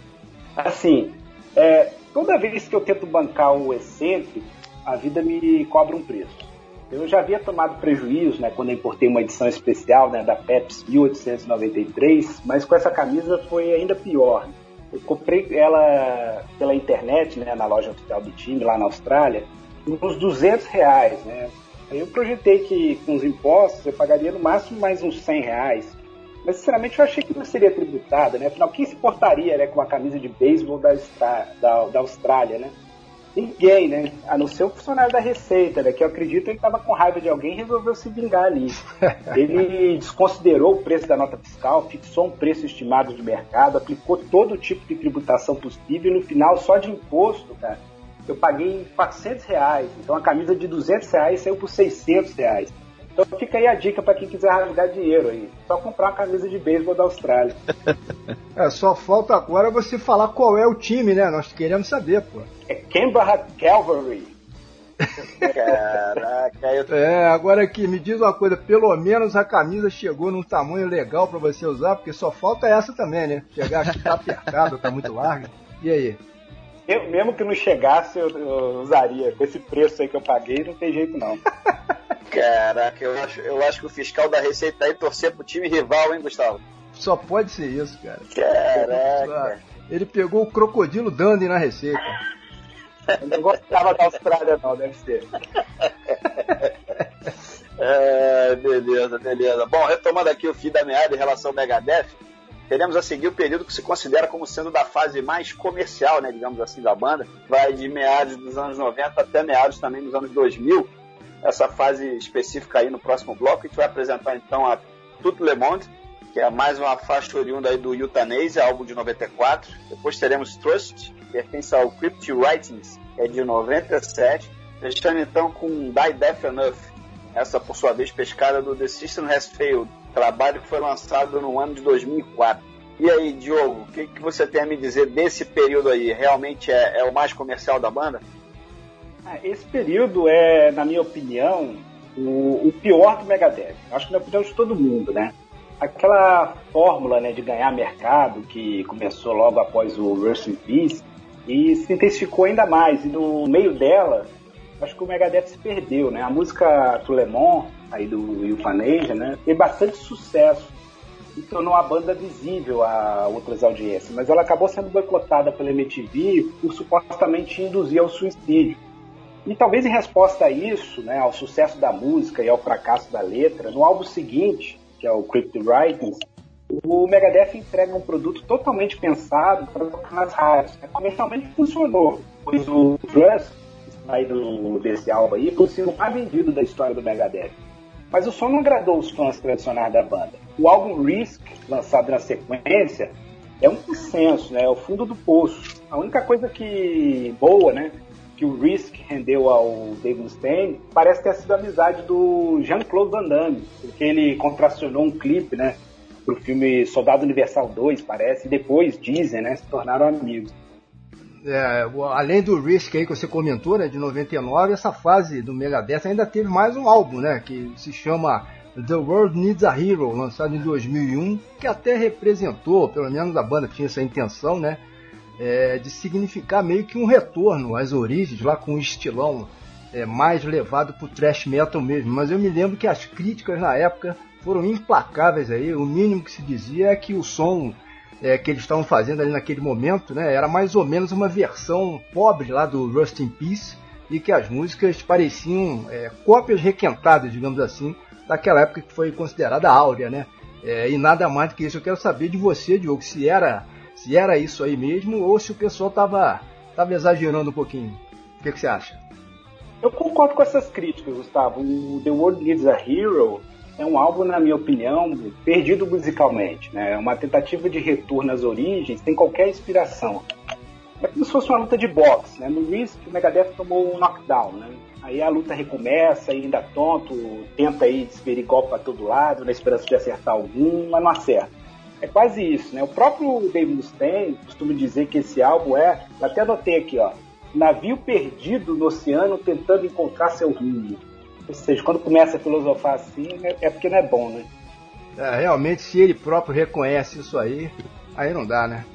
Assim, é, toda vez que eu tento bancar o excêntrico, a vida me cobra um preço. Eu já havia tomado prejuízo, né, quando importei uma edição especial, né, da Pepsi 1893, mas com essa camisa foi ainda pior. Eu comprei ela pela internet, né, na loja oficial do time lá na Austrália, uns 200 reais, né. Eu projetei que com os impostos eu pagaria no máximo mais uns 100 reais. Mas, sinceramente, eu achei que não seria tributada, né? Afinal, quem se portaria né, com uma camisa de beisebol da, da, da Austrália, né? Ninguém, né? A não ser o funcionário da Receita, né? Que eu acredito ele estava com raiva de alguém e resolveu se vingar ali. Ele desconsiderou o preço da nota fiscal, fixou um preço estimado de mercado, aplicou todo tipo de tributação possível e no final, só de imposto, cara, eu paguei 400 reais. Então a camisa de 200 reais saiu por 600 reais. Então fica aí a dica para quem quiser rasgar dinheiro aí. Só comprar uma camisa de beisebol da Austrália. É, só falta agora você falar qual é o time, né? Nós queremos saber, pô. É Canberra Calvary. Caraca, eu... É, agora aqui, me diz uma coisa, pelo menos a camisa chegou num tamanho legal para você usar, porque só falta essa também, né? Chegar aqui tá apertado, tá muito larga. E aí? Eu, mesmo que não chegasse, eu, eu, usaria. Com esse preço aí que eu paguei, não tem jeito não. Caraca, eu acho, eu acho que o fiscal da Receita aí torcer pro time rival, hein, Gustavo? Só pode ser isso, cara. Caraca. Ele pegou o crocodilo Dandy na Receita. Eu não gostava da Austrália, não, deve ser. É, beleza, beleza. Bom, retomando aqui o fim da meada em relação ao Megadeth, teremos a seguir o período que se considera como sendo da fase mais comercial, né, digamos assim, da banda. Vai de meados dos anos 90 até meados também dos anos 2000. Essa fase específica aí no próximo bloco, a gente vai apresentar então a Tout Le Monde, que é mais uma faixa oriunda aí do Euthanasia, álbum de 94. Depois teremos Trust, que pertence ao Crypt Writings, que é de 97. Fechando então com Die Death Enough, essa por sua vez pescada do The System Has Failed, trabalho que foi lançado no ano de 2004. E aí, Diogo, o que, que, você tem a me dizer desse período aí? Realmente é, é o mais comercial da banda? Ah, esse período é, na minha opinião, o, o, pior do Megadeth. Acho que na opinião de todo mundo, né? Aquela fórmula né, de ganhar mercado que começou logo após o Rust in Peace e se intensificou ainda mais. E no meio dela, acho que o Megadeth se perdeu, né? A música Tulemon, aí do Euthanasia, né? Teve bastante sucesso e tornou a banda visível a outras audiências, mas ela acabou sendo boicotada pela MTV por supostamente induzir ao suicídio. E talvez em resposta a isso, né, ao sucesso da música e ao fracasso da letra, no álbum seguinte, que é o Crypt Writings, o Megadeth entrega um produto totalmente pensado para tocar nas rádios. Comercialmente funcionou, pois o Trust do desse álbum aí, foi o mais vendido da história do Megadeth. Mas o som não agradou os fãs tradicionais da banda. O álbum Risk, lançado na sequência, é um consenso, né? É o fundo do poço. A única coisa que boa, né, que o Risk rendeu ao Dave Mustaine parece ter sido a amizade do Jean-Claude Van Damme, porque ele contracionou um clipe, né, pro filme Soldado Universal 2, parece, e depois dizem, né, se tornaram amigos é, além do Risk aí que você comentou, né, de 99, essa fase do Megadeth ainda teve mais um álbum, né, que se chama The World Needs a Hero, lançado em 2001, que até representou, pelo menos a banda tinha essa intenção, né? É, de significar meio que um retorno às origens, lá com um estilão é, mais levado pro thrash metal mesmo. Mas eu me lembro que as críticas na época foram implacáveis aí. O mínimo que se dizia é que o som é, que eles estavam fazendo ali naquele momento, né, era mais ou menos uma versão pobre lá do Rust in Peace e que as músicas pareciam é, cópias requentadas, digamos assim, daquela época que foi considerada áurea, né? É, e nada mais do que isso. Eu quero saber de você, Diogo, se era, se era isso aí mesmo ou se o pessoal estava tava exagerando um pouquinho. O que, que você acha? Eu concordo com essas críticas, Gustavo. O The World Needs a Hero é um álbum, na minha opinião, perdido musicalmente. Né? É uma tentativa de retorno às origens, sem qualquer inspiração. É como se fosse uma luta de boxe. Né? No Risk, o Megadeth tomou um knockdown. Né? Aí a luta recomeça, ainda tonto, tenta aí desferir golpe para todo lado, na esperança de acertar algum, mas não acerta. É quase isso, né? O próprio Dave Mustaine costuma dizer que esse álbum é, até anotei aqui, ó, navio perdido no oceano tentando encontrar seu rumo. Ou seja, quando começa a filosofar assim, é, é porque não é bom, né? É, realmente, se ele próprio reconhece isso aí, aí não dá, né?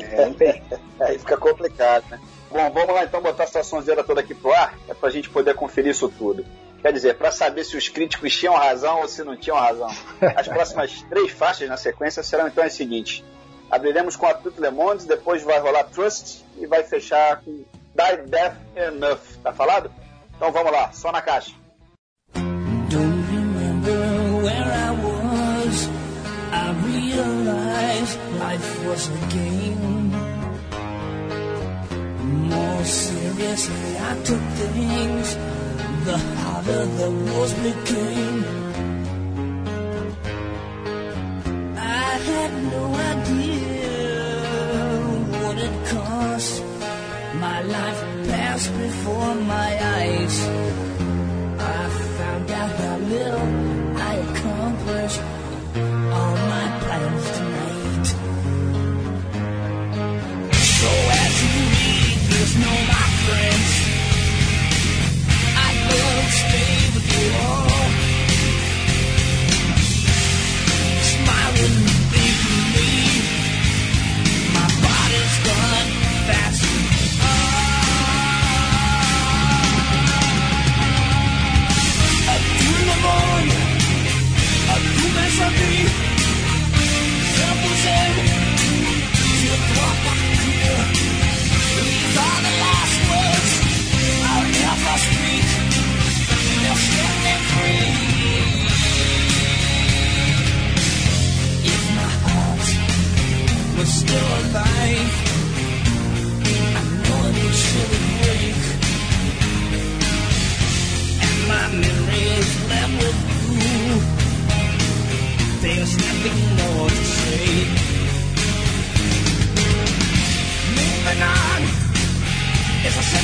é, não tem. aí fica complicado, né? Bom, vamos lá então botar essa sonzeira toda aqui pro ar, é pra gente poder conferir isso tudo. Quer dizer, para saber se os críticos tinham razão ou se não tinham razão. As próximas três faixas na sequência serão então as seguintes. Abriremos com a Tutti Le Monde, depois vai rolar Trust e vai fechar com Die Death Enough. Tá falado? Então vamos lá, só na caixa. Don't remember where I was. I realized life was a game. More seriously I took things, the harder the wars became. I had no idea what it cost. My life passed before my eyes. I found out how little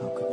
How could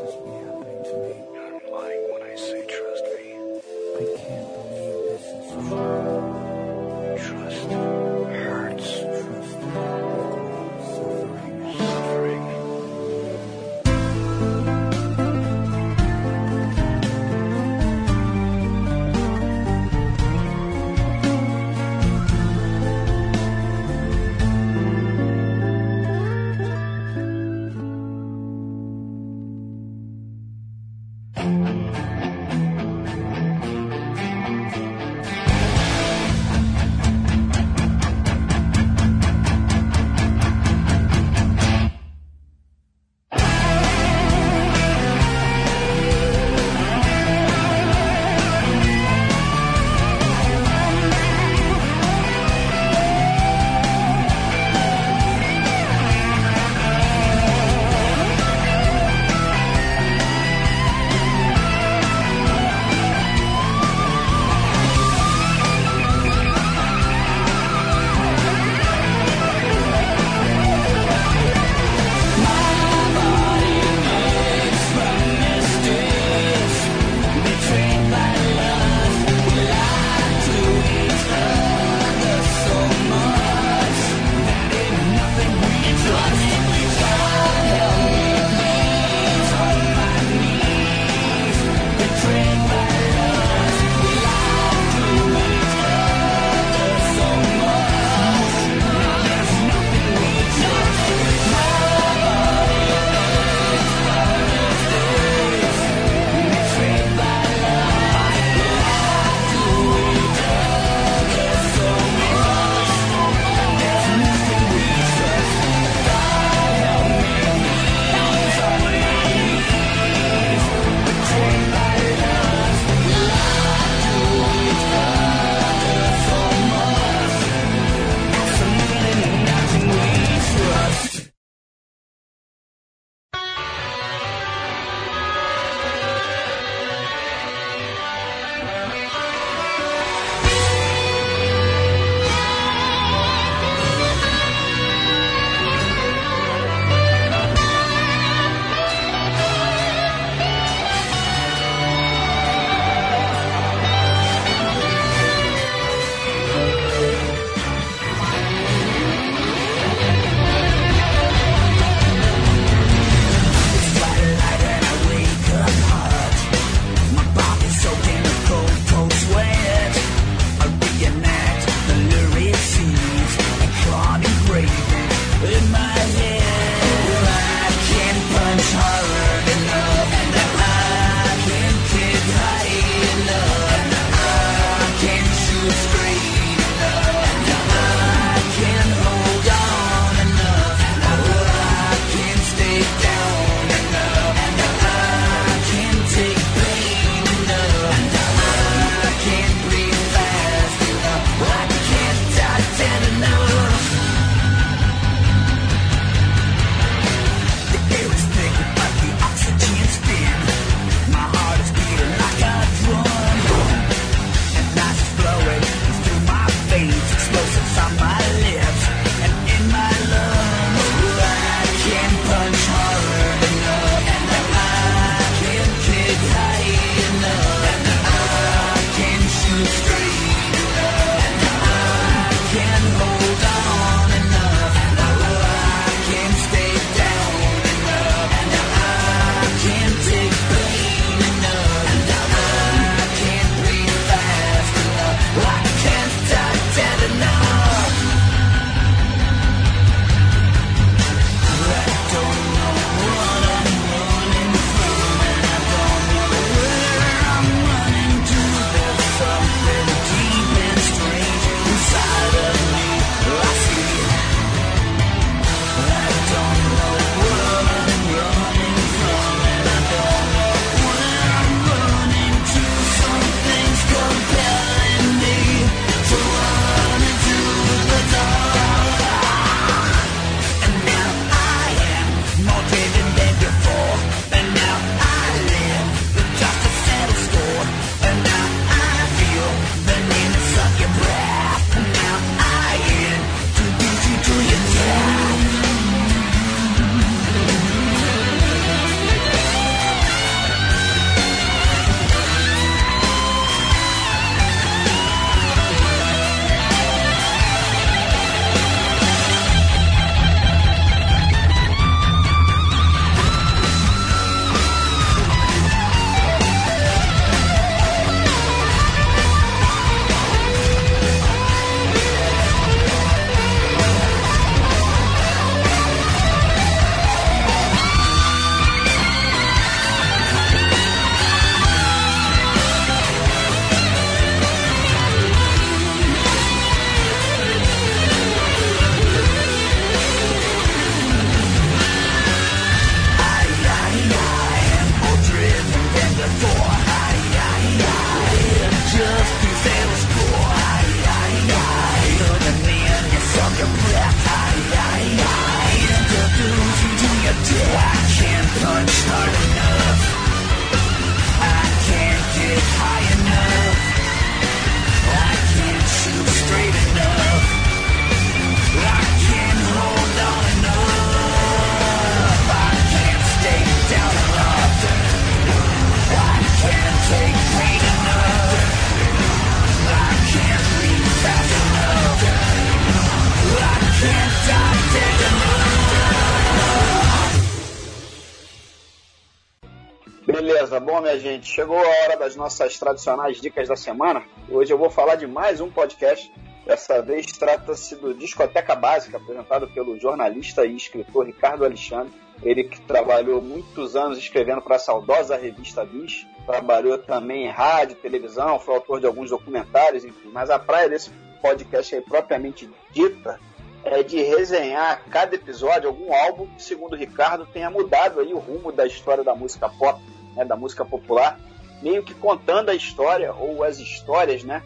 chegou a hora das nossas tradicionais dicas da semana. Hoje eu vou falar de mais um podcast. Dessa vez trata-se do Discoteca Básica, apresentado pelo jornalista e escritor Ricardo Alexandre. Ele que trabalhou muitos anos escrevendo para a saudosa revista Bis, trabalhou também em rádio, televisão, foi autor de alguns documentários, enfim. Mas a praia desse podcast aí propriamente dita é de resenhar cada episódio algum álbum que, segundo Ricardo, tenha mudado aí o rumo da história da música pop né, da música popular, meio que contando a história ou as histórias, né,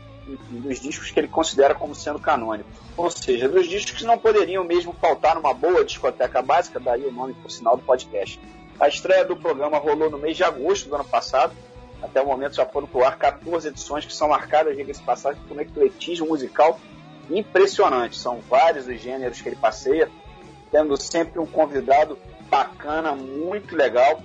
dos discos que ele considera como sendo canônicos. Ou seja, dos discos que não poderiam mesmo faltar numa boa discoteca básica, daí o nome por sinal do podcast. A estreia do programa rolou no mês de agosto do ano passado. Até o momento já foram pro ar 14 edições que são marcadas, diga-se passagem, por um ecletismo musical impressionante. São vários os gêneros que ele passeia, tendo sempre um convidado bacana, muito legal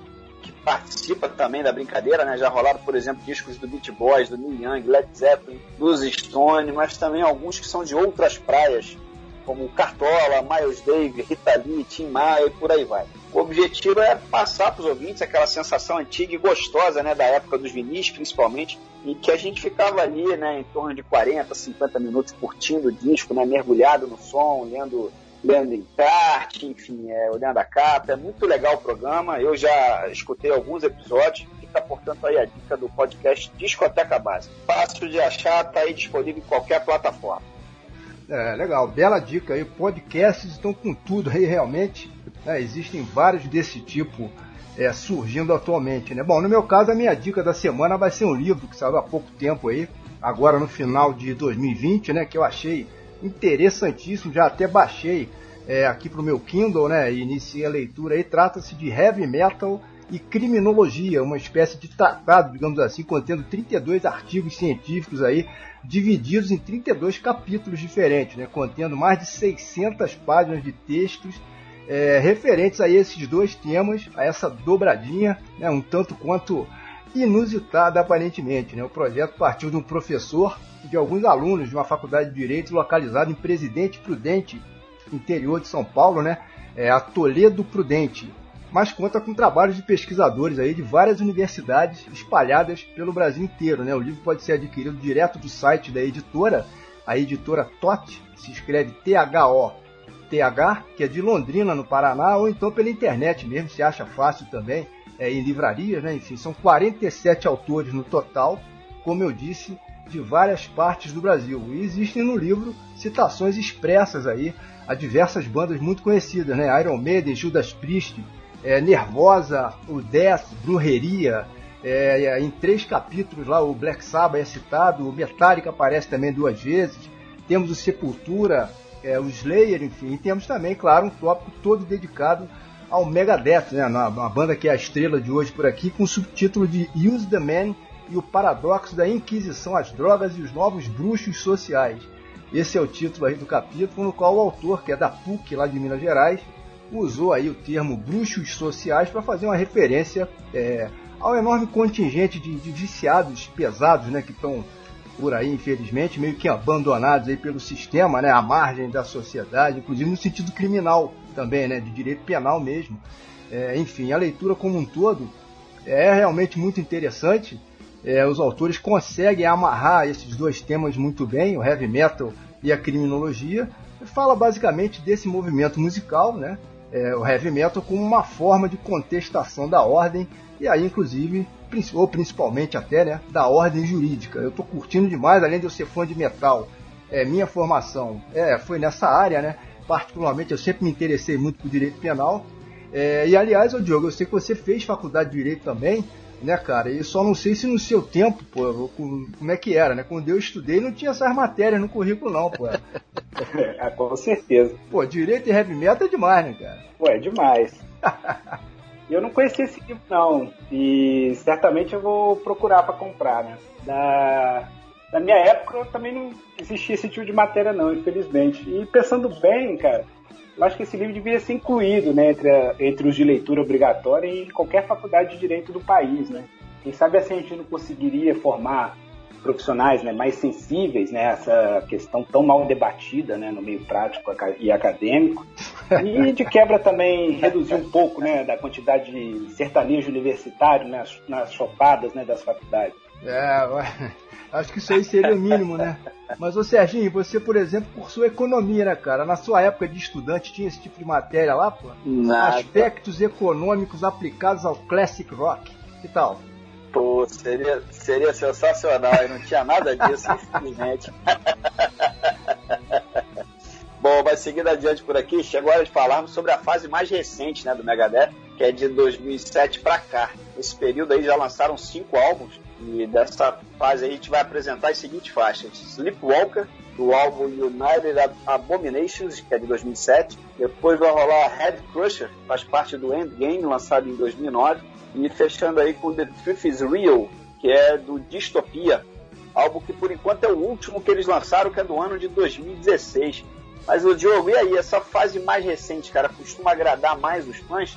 que participa também da brincadeira, né? Já rolaram, por exemplo, discos do Beat Boys, do Neil Young, Led Zeppelin, dos Stone, mas também alguns que são de outras praias, como Cartola, Miles Davis, Rita Lee, Tim Maia e por aí vai. O objetivo é passar para os ouvintes aquela sensação antiga e gostosa, né, da época dos vinis, principalmente, e que a gente ficava ali, né, em torno de 40, 50 minutos curtindo o disco, né, mergulhado no som, lendo lendo encarte, enfim, é, olhando a capa. É muito legal o programa. Eu já escutei alguns episódios. Fica, portanto, aí a dica do podcast Discoteca Básica. Fácil de achar, está aí disponível em qualquer plataforma. É, legal, bela dica aí. Podcasts estão com tudo aí realmente. É, existem vários desse tipo é, surgindo atualmente, né? Bom, no meu caso, a minha dica da semana vai ser um livro que saiu há pouco tempo aí, agora no final de 2020, né? Que eu achei interessantíssimo, já até baixei é, aqui para o meu Kindle, né? E iniciei a leitura aí. Trata-se de Heavy Metal e Criminologia, uma espécie de tratado, digamos assim, contendo 32 artigos científicos aí, divididos em 32 capítulos diferentes, né? Contendo mais de 600 páginas de textos é, referentes a esses dois temas, a essa dobradinha, né? Um tanto quanto inusitada aparentemente, né? O projeto partiu de um professor de alguns alunos de uma faculdade de Direito localizada em Presidente Prudente, interior de São Paulo, né? É a Toledo Prudente, mas conta com trabalhos de pesquisadores aí de várias universidades espalhadas pelo Brasil inteiro, né? O livro pode ser adquirido direto do site da editora, a editora TOT, se escreve T-H-O-T-H, que é de Londrina, no Paraná, ou então pela internet mesmo, se acha fácil também, é, em livrarias, né? Enfim, são 47 autores no total, como eu disse, de várias partes do Brasil. E existem no livro citações expressas aí a diversas bandas muito conhecidas, né? Iron Maiden, Judas Priest, é, Nervosa, o Death, Brujeria. É, em três capítulos lá o Black Sabbath é citado, o Metallica aparece também duas vezes. Temos o Sepultura, é, o Slayer, enfim. E temos também, claro, um tópico todo dedicado ao Megadeth, né? Uma, banda que é a estrela de hoje por aqui, com o subtítulo de Use the Man e o paradoxo da Inquisição às drogas e os novos bruxos sociais. Esse é o título aí do capítulo, no qual o autor, que é da PUC lá de Minas Gerais, usou aí o termo bruxos sociais para fazer uma referência é, ao enorme contingente de, de viciados pesados, né, que estão por aí, infelizmente, meio que abandonados aí pelo sistema, né, à margem da sociedade, inclusive no sentido criminal também, né, de direito penal mesmo. É, enfim, a leitura como um todo é realmente muito interessante é, os autores conseguem amarrar esses dois temas muito bem, o heavy metal e a criminologia. Fala basicamente desse movimento musical, né? É, o heavy metal como uma forma de contestação da ordem e aí inclusive ou principalmente até né, da ordem jurídica. Eu estou curtindo demais, além de eu ser fã de metal. É, minha formação é, foi nessa área, né? Particularmente eu sempre me interessei muito por direito penal. É, e aliás, ô Diogo, eu sei que você fez faculdade de direito também né, cara? E só não sei se no seu tempo, pô, como é que era, né? Quando eu estudei não tinha essas matérias no currículo, não, pô. é, com certeza. Pô, direito e heavy metal é demais, né, cara? Pô, é demais. Eu não conhecia esse livro, não. E certamente eu vou procurar para comprar, né? Da, na minha época também não existia esse tipo de matéria, não, infelizmente. E pensando bem, cara, eu acho que esse livro devia ser incluído né, entre, a, entre os de leitura obrigatória em qualquer faculdade de direito do país, né? Quem sabe assim a gente não conseguiria formar profissionais né, mais sensíveis né, a essa questão tão mal debatida né, no meio prático e acadêmico. E de quebra também reduzir um pouco né, da quantidade de sertanejo universitário nas, nas chopadas né, das faculdades. É, acho que isso aí seria o mínimo, né? Mas, ô Serginho, você, por exemplo, cursou economia, né, cara? Na sua época de estudante tinha esse tipo de matéria lá, pô? Nada. Aspectos econômicos aplicados ao classic rock. Que tal? Pô, seria, seria sensacional, e não tinha nada disso, infelizmente. Bom, mas seguindo adiante por aqui, chegou a hora de falarmos sobre a fase mais recente né, do Megadeth, que é de 2007 para cá. Nesse período aí já lançaram cinco álbuns, e dessa fase aí a gente vai apresentar as seguintes faixas: Sleepwalker, do álbum United Abominations, que é de 2007. Depois vai rolar Head Crusher, faz parte do Endgame, lançado em 2009. E fechando aí com The Truth is Real, que é do Distopia, álbum que por enquanto é o último que eles lançaram, que é do ano de 2016. Mas o Diogo, e aí, essa fase mais recente, cara, costuma agradar mais os fãs?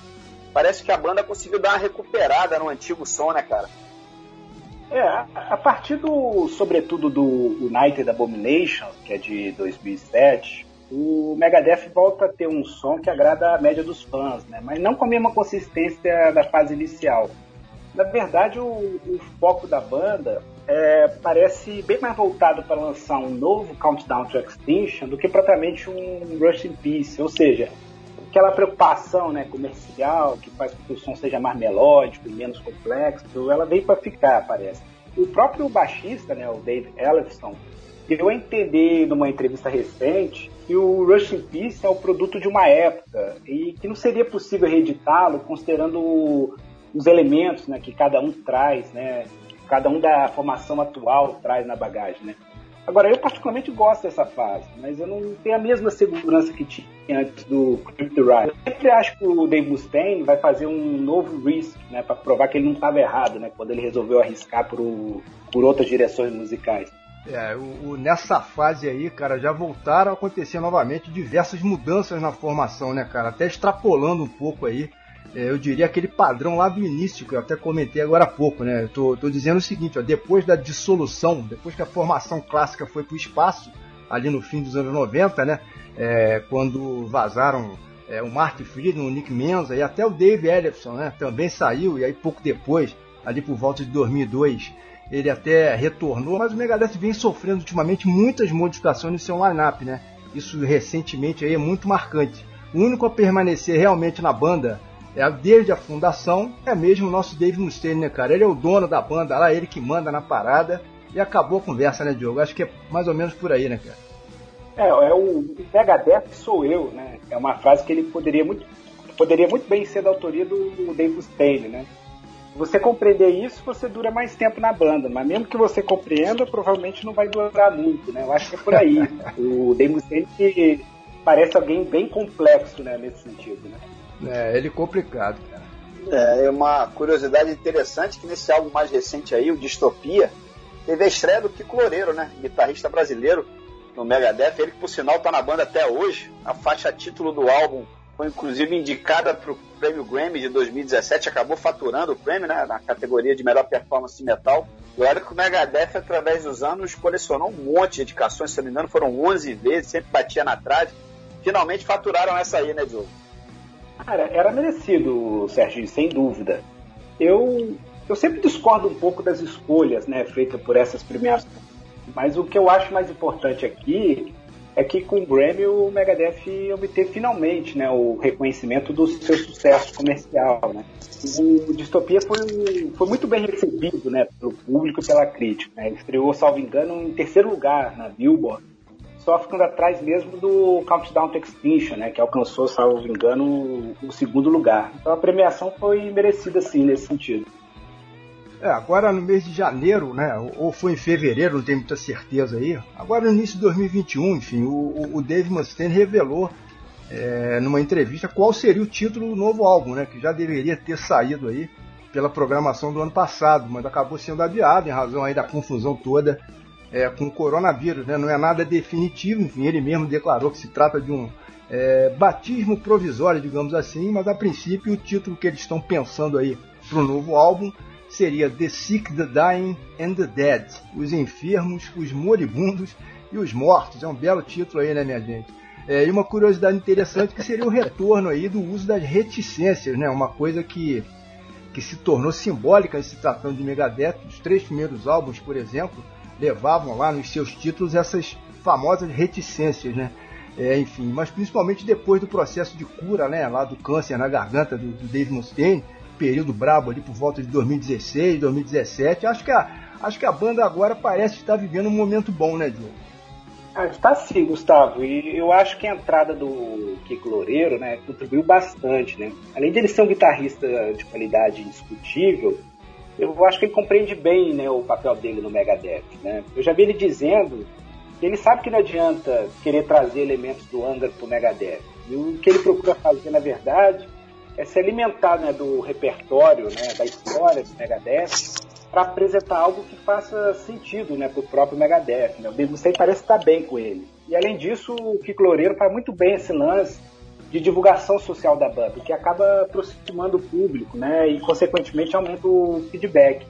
Parece que a banda conseguiu dar uma recuperada no antigo som, né, cara? É, a partir do, sobretudo do United Abomination, que é de 2007, o Megadeth volta a ter um som que agrada a média dos fãs, né? mas não com a mesma consistência da fase inicial. Na verdade, o, o foco da banda é, parece bem mais voltado para lançar um novo Countdown to Extinction do que propriamente um Rush in Peace, ou seja, aquela preocupação né, comercial que faz com que o som seja mais melódico e menos complexo, ela veio para ficar, parece. O próprio baixista, né, o Dave Ellefson, deu a entender numa entrevista recente que o Rush in Peace é o produto de uma época e que não seria possível reeditá-lo considerando os elementos né, que cada um traz, né, cada um da formação atual traz na bagagem. Né. Agora, eu particularmente gosto dessa fase, mas eu não tenho a mesma segurança que tinha antes do Crypt Ride. Eu sempre acho que o Dave Mustaine vai fazer um novo Risk, né, para provar que ele não estava errado, né, quando ele resolveu arriscar por, por outras direções musicais. É, o, o, nessa fase aí, cara, já voltaram a acontecer novamente diversas mudanças na formação, né, cara? Até extrapolando um pouco aí, eu diria aquele padrão lá do início, que eu até comentei agora há pouco, né? Eu tô, tô dizendo o seguinte, ó, depois da dissolução, depois que a formação clássica foi pro espaço, ali no fim dos anos 90, né? É, quando vazaram é, o Mark Friedman, o Nick Menza e até o Dave Ellefson, né? Também saiu, e aí pouco depois, ali por volta de 2002 ele até retornou, mas o Megadeth vem sofrendo ultimamente muitas modificações no seu line-up, né? Isso recentemente aí é muito marcante. O único a permanecer realmente na banda é desde a fundação é mesmo o nosso Dave Mustaine, né, cara? Ele é o dono da banda lá, ele que manda na parada e acabou a conversa, né, Diogo? Acho que é mais ou menos por aí, né, cara? É, é o Megadeth sou eu, né? É uma frase que ele poderia muito, poderia muito bem ser da autoria do Dave Mustaine, né? você compreender isso, você dura mais tempo na banda, mas mesmo que você compreenda, provavelmente não vai durar muito, né? Eu acho que é por aí. o Dave Mustaine parece alguém bem complexo, né, nesse sentido, né? É, ele é complicado, cara. É, uma curiosidade interessante que nesse álbum mais recente aí, o Distopia, teve a estreia do Kiko Loureiro, né? Guitarrista brasileiro no Megadeth, ele que por sinal tá na banda até hoje, a faixa título do álbum foi inclusive indicada para o prêmio Grammy de 2017, acabou faturando o prêmio né, na categoria de melhor performance metal. E olha que o Megadeth, através dos anos, colecionou um monte de indicações, se não me engano, foram 11 vezes, sempre batia na trave. Finalmente faturaram essa aí, né, Diogo? Cara, era merecido, Serginho, sem dúvida. Eu, eu sempre discordo um pouco das escolhas né, feitas por essas premiações. Mas o que eu acho mais importante aqui é que com o Grammy o Megadeth obteve finalmente né, o reconhecimento do seu sucesso comercial. Né? O Distopia foi, foi muito bem recebido né, pelo público e pela crítica. Né? Ele estreou, salvo engano, em terceiro lugar na Billboard, só ficando atrás mesmo do Countdown to Extinction, né, que alcançou, salvo engano, o segundo lugar. Então a premiação foi merecida sim nesse sentido. É, agora no mês de janeiro, né, ou foi em fevereiro, não tenho muita certeza aí. Agora no início de 2021, enfim, o, o Dave Mustaine revelou é, numa entrevista qual seria o título do novo álbum, né? Que já deveria ter saído aí pela programação do ano passado, mas acabou sendo adiado em razão aí da confusão toda é, com o coronavírus, né? Não é nada definitivo, enfim, ele mesmo declarou que se trata de um é, batismo provisório, digamos assim, mas a princípio o título que eles estão pensando aí para o novo álbum seria The Sick, The Dying and The Dead, os enfermos, os moribundos e os mortos. É um belo título aí, né, minha gente? É, e uma curiosidade interessante que seria o retorno aí do uso das reticências, né? Uma coisa que, que se tornou simbólica se tratando de Megadeth. Os três primeiros álbuns, por exemplo, levavam lá nos seus títulos essas famosas reticências, né? É, enfim, mas principalmente depois do processo de cura, né, lá do câncer na garganta do, do Dave Mustaine, período brabo ali por volta de 2016, 2017. Acho que a, acho que a banda agora parece estar vivendo um momento bom, né, Diogo? Ah, está sim, Gustavo. E eu acho que a entrada do Kiko Loureiro, né, contribuiu bastante, né? Além de ele ser um guitarrista de qualidade indiscutível, eu acho que ele compreende bem, né, o papel dele no Megadeth, né? Eu já vi ele dizendo que ele sabe que não adianta querer trazer elementos do Angra pro Megadeth. E o que ele procura fazer, na verdade, é se alimentar né, do repertório, né, da história do Megadeth, para apresentar algo que faça sentido né, para o próprio Megadeth. Né? O Mustaine parece estar bem com ele. E além disso, o Kiko Loureiro faz muito bem esse lance de divulgação social da banda, que acaba aproximando o público, né, e consequentemente aumenta o feedback.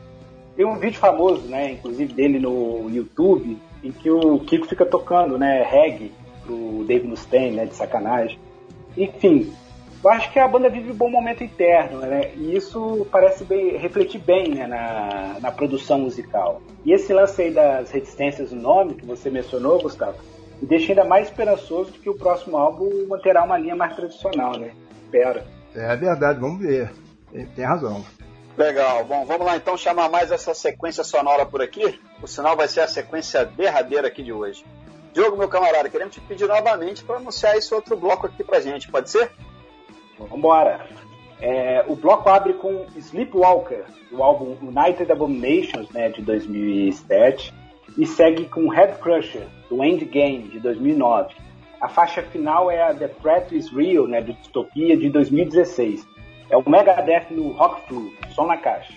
Tem um vídeo famoso, né, inclusive dele no YouTube, em que o Kiko fica tocando, né, reggae pro Dave Mustaine, né, de sacanagem. Enfim, eu acho que a banda vive um bom momento interno, né? E isso parece bem, refletir bem né, na, na produção musical. E esse lance aí das resistências do nome que você mencionou, Gustavo, me deixa ainda mais esperançoso de que o próximo álbum manterá uma linha mais tradicional, né? Espero. É verdade, vamos ver. Tem, tem razão. Legal. Bom, vamos lá então chamar mais essa sequência sonora por aqui. O sinal vai ser a sequência derradeira aqui de hoje. Diogo, meu camarada, queremos te pedir novamente para anunciar esse outro bloco aqui pra gente, pode ser? Vambora! É, o bloco abre com Sleepwalker, do álbum United Abominations, né, de 2007, e segue com Head Crusher, do Endgame, de 2009. A faixa final é a The Threat is Real, né, de Dystopia, de 2016. É o Megadeth no Rock Flu, som na caixa.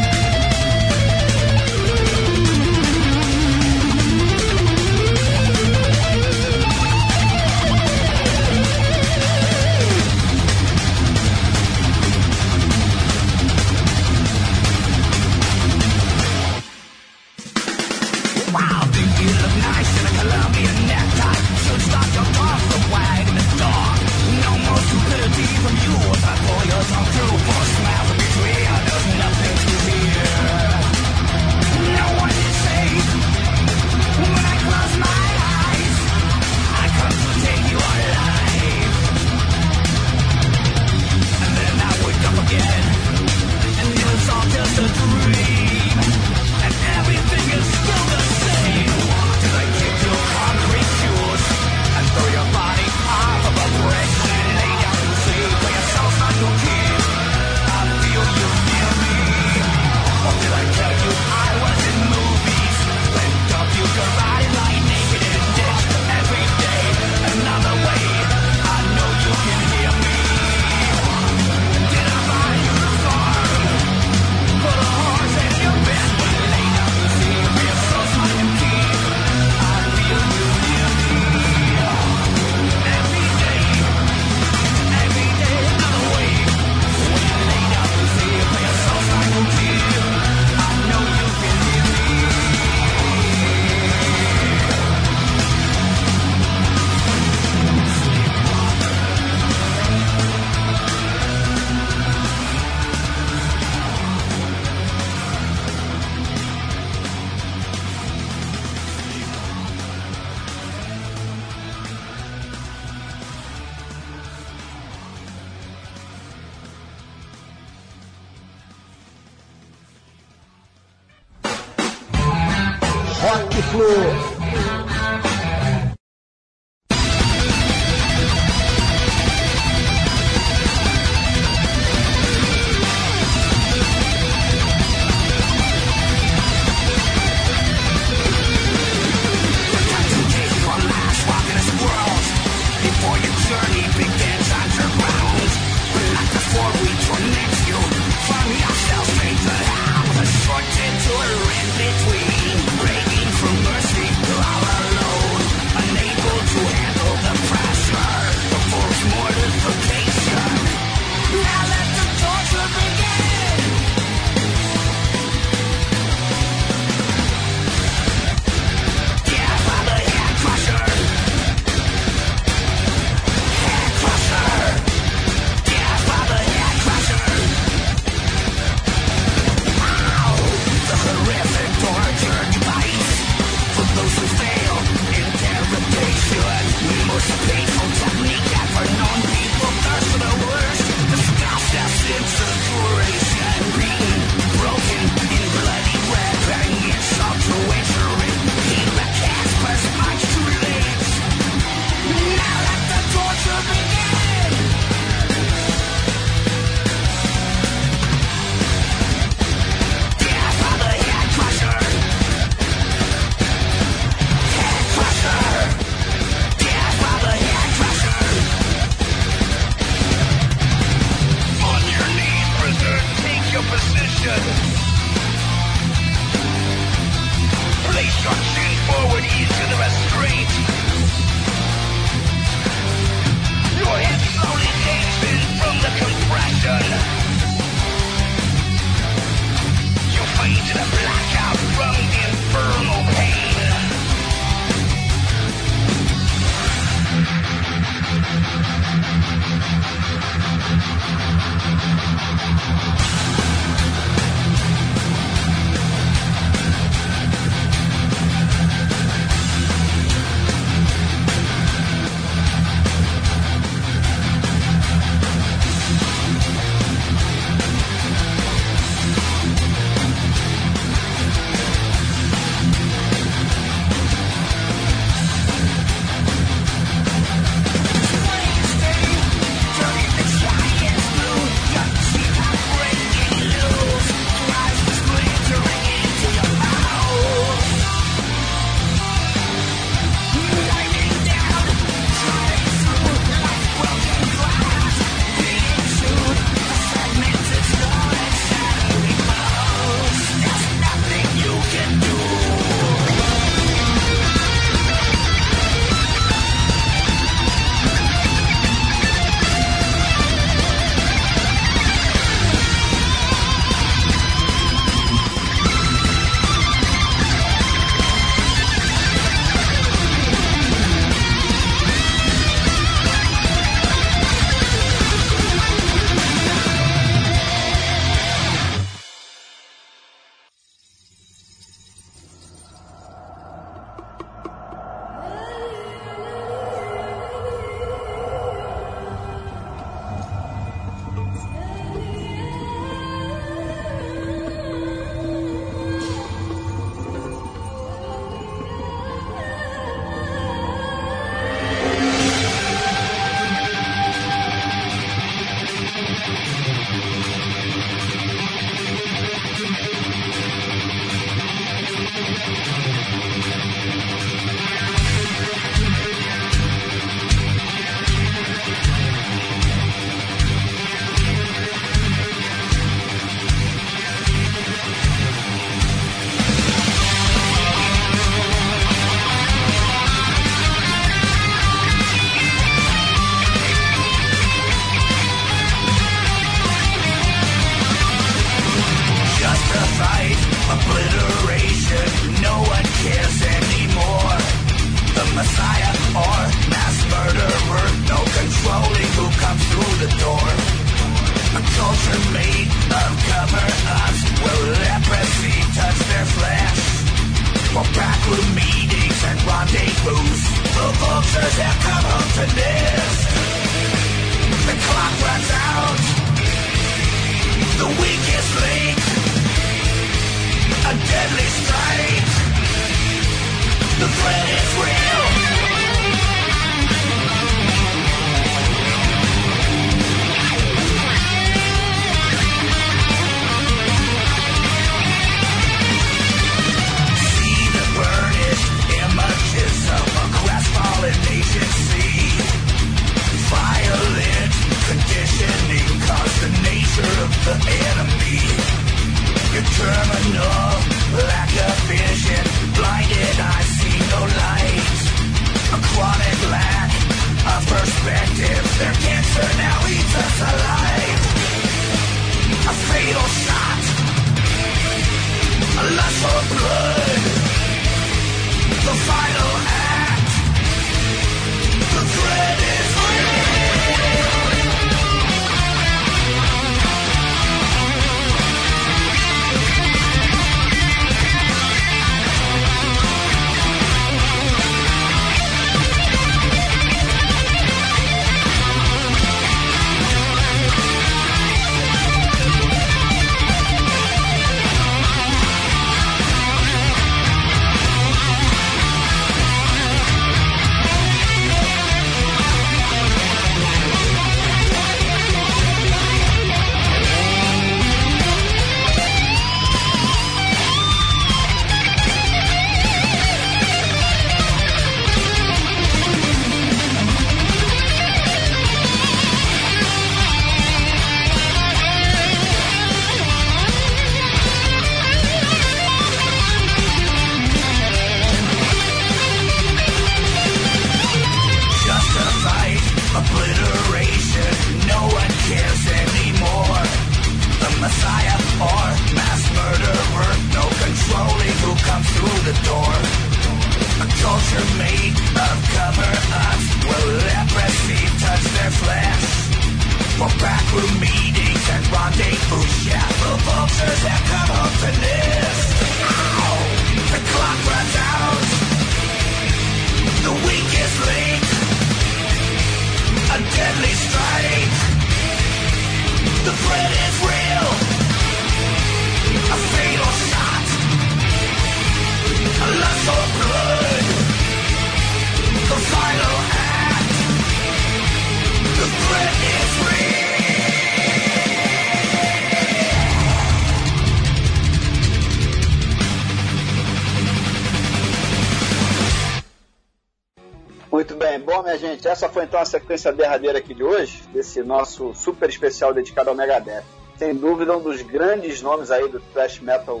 Então a sequência derradeira aqui de hoje, desse nosso super especial dedicado ao Megadeth. Sem dúvida, um dos grandes nomes aí do thrash metal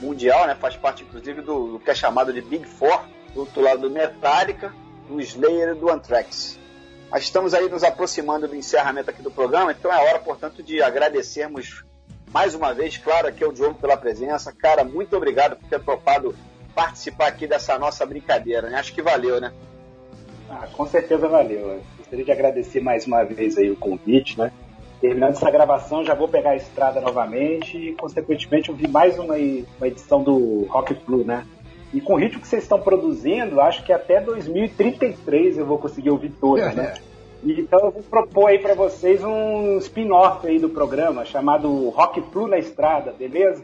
mundial, né? Faz parte, inclusive, do, do que é chamado de Big Four, do outro lado do Metallica, do Slayer e do Anthrax. Mas estamos aí nos aproximando do encerramento aqui do programa, então é hora, portanto, de agradecermos mais uma vez, claro, aqui ao Diogo pela presença. Cara, muito obrigado por ter topado participar aqui dessa nossa brincadeira, né? Acho que valeu, né? Ah, com certeza valeu. Eu gostaria de agradecer mais uma vez aí o convite, né? Terminando essa gravação, já vou pegar a estrada novamente e, consequentemente, ouvir mais uma, uma edição do Rock Flu, né? E com o ritmo que vocês estão produzindo, acho que até 2033 eu vou conseguir ouvir todas, né? Então eu vou propor aí para vocês um spin-off aí do programa chamado Rock Flu na Estrada, beleza?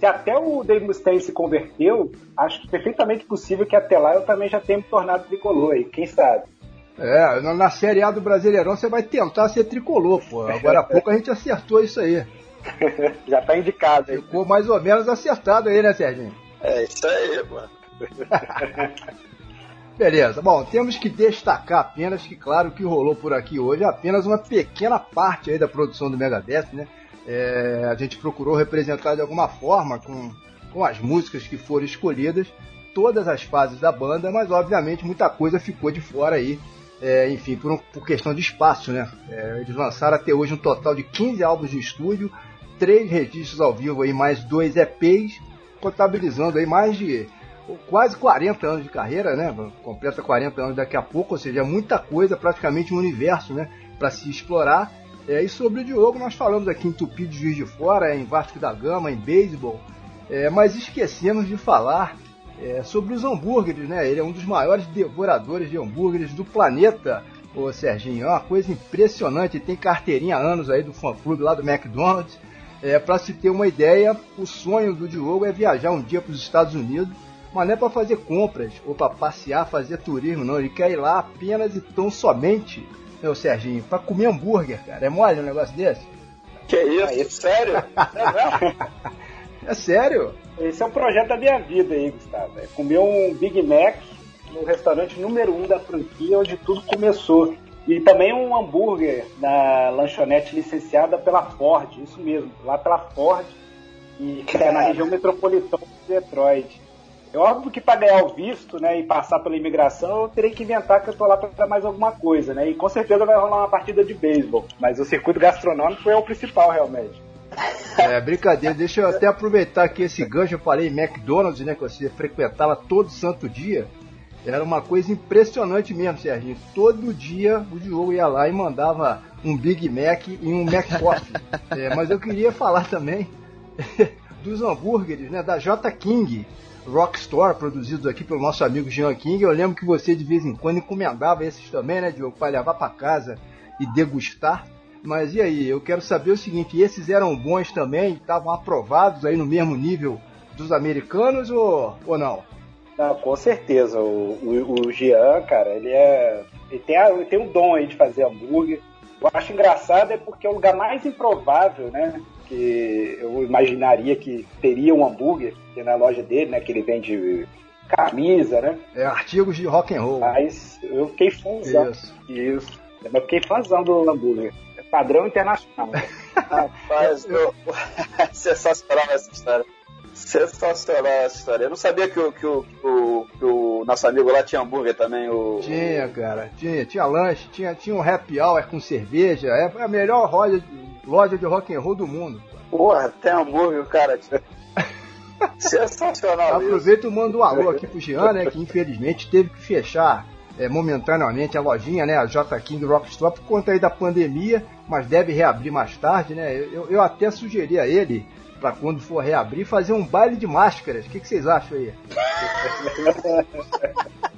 Se até o Dave Mustaine se converteu, acho que perfeitamente possível que até lá eu também já tenha me tornado tricolor aí, quem sabe? É, na, na Série A do Brasileirão você vai tentar ser tricolor, pô. Agora há pouco a gente acertou isso aí. já tá indicado aí. Ficou mais ou menos acertado aí, né, Serginho? É isso aí, mano. Beleza, bom, temos que destacar apenas que, claro, o que rolou por aqui hoje é apenas uma pequena parte aí da produção do Megadeth, né? É, a gente procurou representar de alguma forma com, com as músicas que foram escolhidas todas as fases da banda, mas obviamente muita coisa ficou de fora aí, é, enfim, por, um, por, questão de espaço, né? É, eles lançaram até hoje um total de 15 álbuns de estúdio, três registros ao vivo aí, mais dois EPs, contabilizando aí mais de quase 40 anos de carreira, né? Completa 40 anos daqui a pouco, ou seja, muita coisa, praticamente um universo, né? Para se explorar. É, e sobre o Diogo, nós falamos aqui em Tupi de Juiz de Fora, em Vasco da Gama, em beisebol, é, mas esquecemos de falar é, sobre os hambúrgueres, né? Ele é um dos maiores devoradores de hambúrgueres do planeta, o Serginho. É uma coisa impressionante, tem carteirinha há anos aí do fã-clube lá do McDonald's. É, para se ter uma ideia, o sonho do Diogo é viajar um dia para os Estados Unidos, mas não é para fazer compras ou para passear, fazer turismo, não. Ele quer ir lá apenas e tão somente meu Serginho, pra comer hambúrguer, cara. É mole um negócio desse? Que isso? sério? é sério? Esse é o projeto da minha vida aí, Gustavo. É comer um Big Mac no restaurante número um da franquia, onde tudo começou. E também um hambúrguer na lanchonete licenciada pela Ford, isso mesmo, lá pela Ford, e que é na região metropolitana de Detroit. É óbvio que para ganhar o visto, né, e passar pela imigração, eu terei que inventar que eu tô lá para mais alguma coisa, né? E com certeza vai rolar uma partida de beisebol. Mas o circuito gastronômico é o principal, realmente. É, brincadeira, deixa eu até aproveitar que esse gancho, eu falei McDonald's, né, que você frequentava todo santo dia. Era uma coisa impressionante mesmo, Serginho. Todo dia o Diogo ia lá e mandava um Big Mac e um McCoffee. é, mas eu queria falar também dos hambúrgueres, né, da J. King. Rockstore, produzidos aqui pelo nosso amigo Jean King. Eu lembro que você de vez em quando encomendava esses também, né, Diogo, para levar para casa e degustar. Mas e aí, eu quero saber o seguinte, esses eram bons também, estavam aprovados aí no mesmo nível dos americanos ou, ou não? Não, com certeza. O, o, o Jean, cara, ele é. Ele tem, ele tem um dom aí de fazer hambúrguer. Eu acho engraçado é porque é o lugar mais improvável, né? Que eu imaginaria que teria um hambúrguer que é na loja dele, né? Que ele vende camisa, né? É, artigos de rock and roll. Mas eu fiquei fãzão. Isso. Isso. Eu fiquei fãzão do hambúrguer. É padrão internacional. Rapaz, eu... sensacional essa história. Sensacional essa história. Eu não sabia que o, que o, que o, que o nosso amigo lá tinha hambúrguer também. O, tinha, cara. Tinha, tinha lanche, tinha, tinha um happy hour com cerveja. É a melhor loja, loja de rock and roll do mundo. Porra, tem hambúrguer, cara. Sensacional. Aproveita e manda um alô aqui pro Jean, né? Que infelizmente teve que fechar é, momentaneamente a lojinha, né? A J King Rock Store por conta aí da pandemia, mas deve reabrir mais tarde, né? Eu, eu até sugeri a ele para quando for reabrir, fazer um baile de máscaras. O que, que vocês acham aí?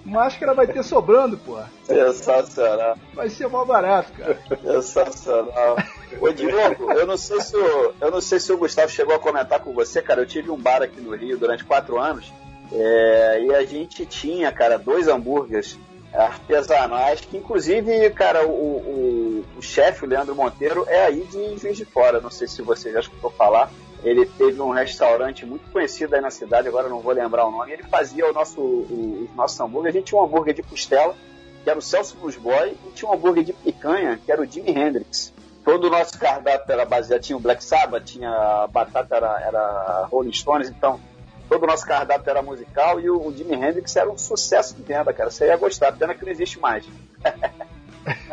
Máscara vai ter sobrando, pô. Sensacional. Vai ser mó barato, cara. Sensacional. Ô Diogo, eu não sei se o, eu não sei se o Gustavo chegou a comentar com você, cara. Eu tive um bar aqui no Rio durante quatro anos. É, e a gente tinha, cara, dois hambúrgueres artesanais, que inclusive, cara, o, o, o chefe, o Leandro Monteiro, é aí de Juiz de Fora. Não sei se você já escutou falar. Ele teve um restaurante muito conhecido aí na cidade, agora não vou lembrar o nome. Ele fazia o nosso, o, o nosso hambúrguer. A gente tinha um hambúrguer de costela, que era o Celso Blues Boy, e tinha um hambúrguer de picanha, que era o Jimi Hendrix. Todo o nosso cardápio era baseado, tinha o Black Sabbath, tinha batata, era, era Rolling Stones, então todo o nosso cardápio era musical e o, o Jimi Hendrix era um sucesso de venda, cara. Você ia gostar, pena que não existe mais.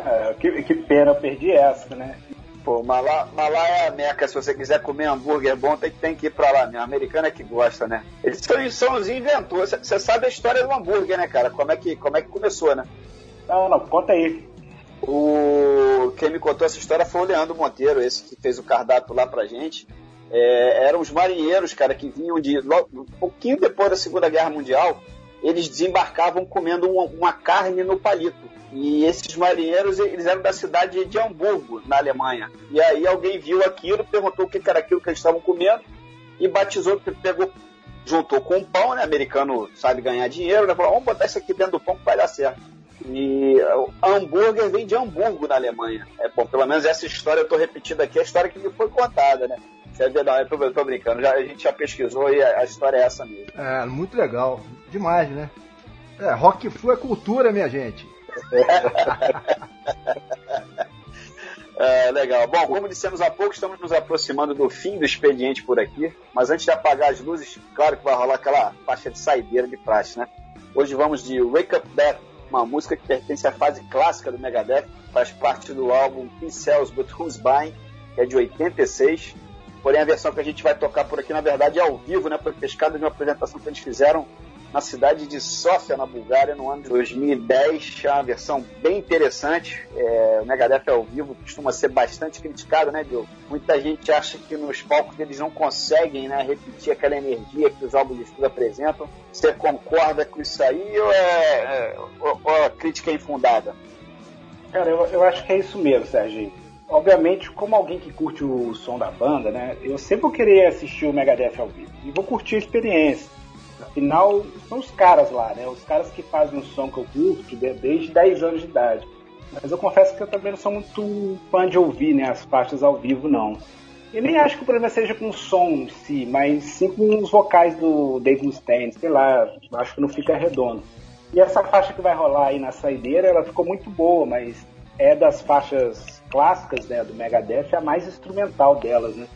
é, que, que pena, eu perdi essa, né? Pô, mas lá, mas lá é a meca. Se você quiser comer hambúrguer bom, tem, tem que ir pra lá. Minha americana é que gosta, né? Eles são, são os inventores. Você sabe a história do hambúrguer, né, cara? Como é que, como é que começou, né? Não, não, conta aí. O... Quem me contou essa história foi o Leandro Monteiro, esse que fez o cardápio lá pra gente. É, eram os marinheiros, cara, que vinham de. um pouquinho depois da Segunda Guerra Mundial, eles desembarcavam comendo uma, uma carne no palito. E esses marinheiros, eles eram da cidade de Hamburgo, na Alemanha. E aí alguém viu aquilo, perguntou o que era aquilo que eles estavam comendo e batizou, pegou, juntou com o pão, né? Americano sabe ganhar dinheiro, né? Falou, vamos botar isso aqui dentro do pão que vai dar certo. E hambúrguer vem de Hamburgo, na Alemanha. É bom, pelo menos essa história eu estou repetindo aqui, a história que me foi contada, né? É verdade, eu tô, brincando, já, a gente já pesquisou e a, a história é essa mesmo. É, muito legal, demais, né? É, rock flu é cultura, minha gente. É, legal. Bom, como dissemos há pouco, estamos nos aproximando do fim do expediente por aqui. Mas antes de apagar as luzes, claro que vai rolar aquela faixa de saideira de praxe, né? Hoje vamos de Wake Up Death, uma música que pertence à fase clássica do Megadeth, faz parte do álbum Pincels But Who's Buying, que é de 86. Porém, a versão que a gente vai tocar por aqui, na verdade, é ao vivo, né? Foi pescada de uma apresentação que eles fizeram na cidade de Sófia, na Bulgária, no ano de 2010. É uma versão bem interessante. É, o Megadeth ao vivo costuma ser bastante criticado, né, Diogo? Muita gente acha que nos palcos eles não conseguem né, repetir aquela energia que os álbuns de estudo apresentam. Você concorda com isso aí ou, é, é ou, ou a crítica é infundada? Cara, eu, eu acho que é isso mesmo, Sérgio. Obviamente, como alguém que curte o som da banda, né, eu sempre vou querer assistir o Megadeth ao vivo e vou curtir a experiência. Afinal, são os caras lá, né? Os caras que fazem o som que eu curto desde 10 anos de idade. Mas eu confesso que eu também não sou muito fã de ouvir né, as faixas ao vivo, não. Eu nem acho que o problema seja com o som em si, mas sim com os vocais do Dave Mustaine, sei lá, acho que não fica redondo. E essa faixa que vai rolar aí na saideira, ela ficou muito boa, mas é das faixas clássicas né, do Megadeth, a mais instrumental delas, né?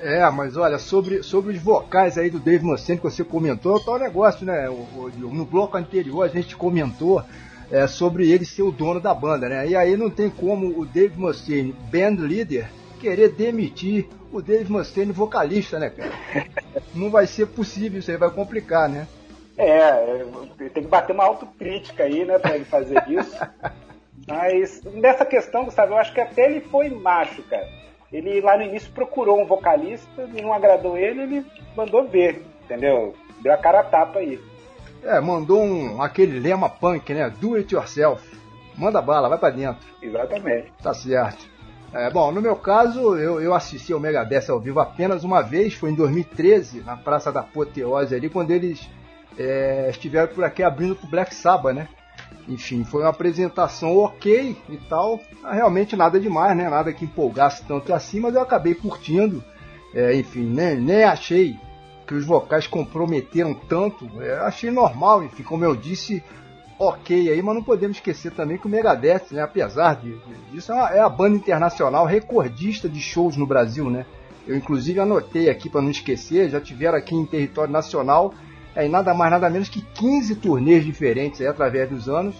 É, mas olha, sobre, sobre os vocais aí do Dave Mustaine que você comentou, é o tal negócio, né? O, o, no bloco anterior a gente comentou é, sobre ele ser o dono da banda, né? E aí não tem como o Dave Mustaine, band leader, querer demitir o Dave Mustaine vocalista, né, cara? Não vai ser possível, isso aí vai complicar, né? É, tem que bater uma autocrítica aí, né, pra ele fazer isso. Mas nessa questão, Gustavo, eu acho que até ele foi macho, cara. Ele lá no início procurou um vocalista, e não agradou ele, ele mandou ver, entendeu? Deu a cara a tapa aí. É, mandou um, aquele lema punk, né? Do it yourself. Manda bala, vai pra dentro. Exatamente. Tá certo. É, bom, no meu caso, eu, eu assisti ao Megadeth ao vivo apenas uma vez, foi em 2013, na Praça da Apoteose ali, quando eles é, estiveram por aqui abrindo pro Black Sabbath, né? Enfim, foi uma apresentação ok e tal. Realmente nada demais, né? Nada que empolgasse tanto assim, mas eu acabei curtindo. É, enfim, nem, nem achei que os vocais comprometeram tanto. É, achei normal, enfim, como eu disse, ok aí, mas não podemos esquecer também que o Megadeth, né, apesar disso, é, é a banda internacional recordista de shows no Brasil, né? Eu inclusive anotei aqui para não esquecer, já tiveram aqui em território nacional é, nada mais nada menos que 15 turnês diferentes aí, através dos anos,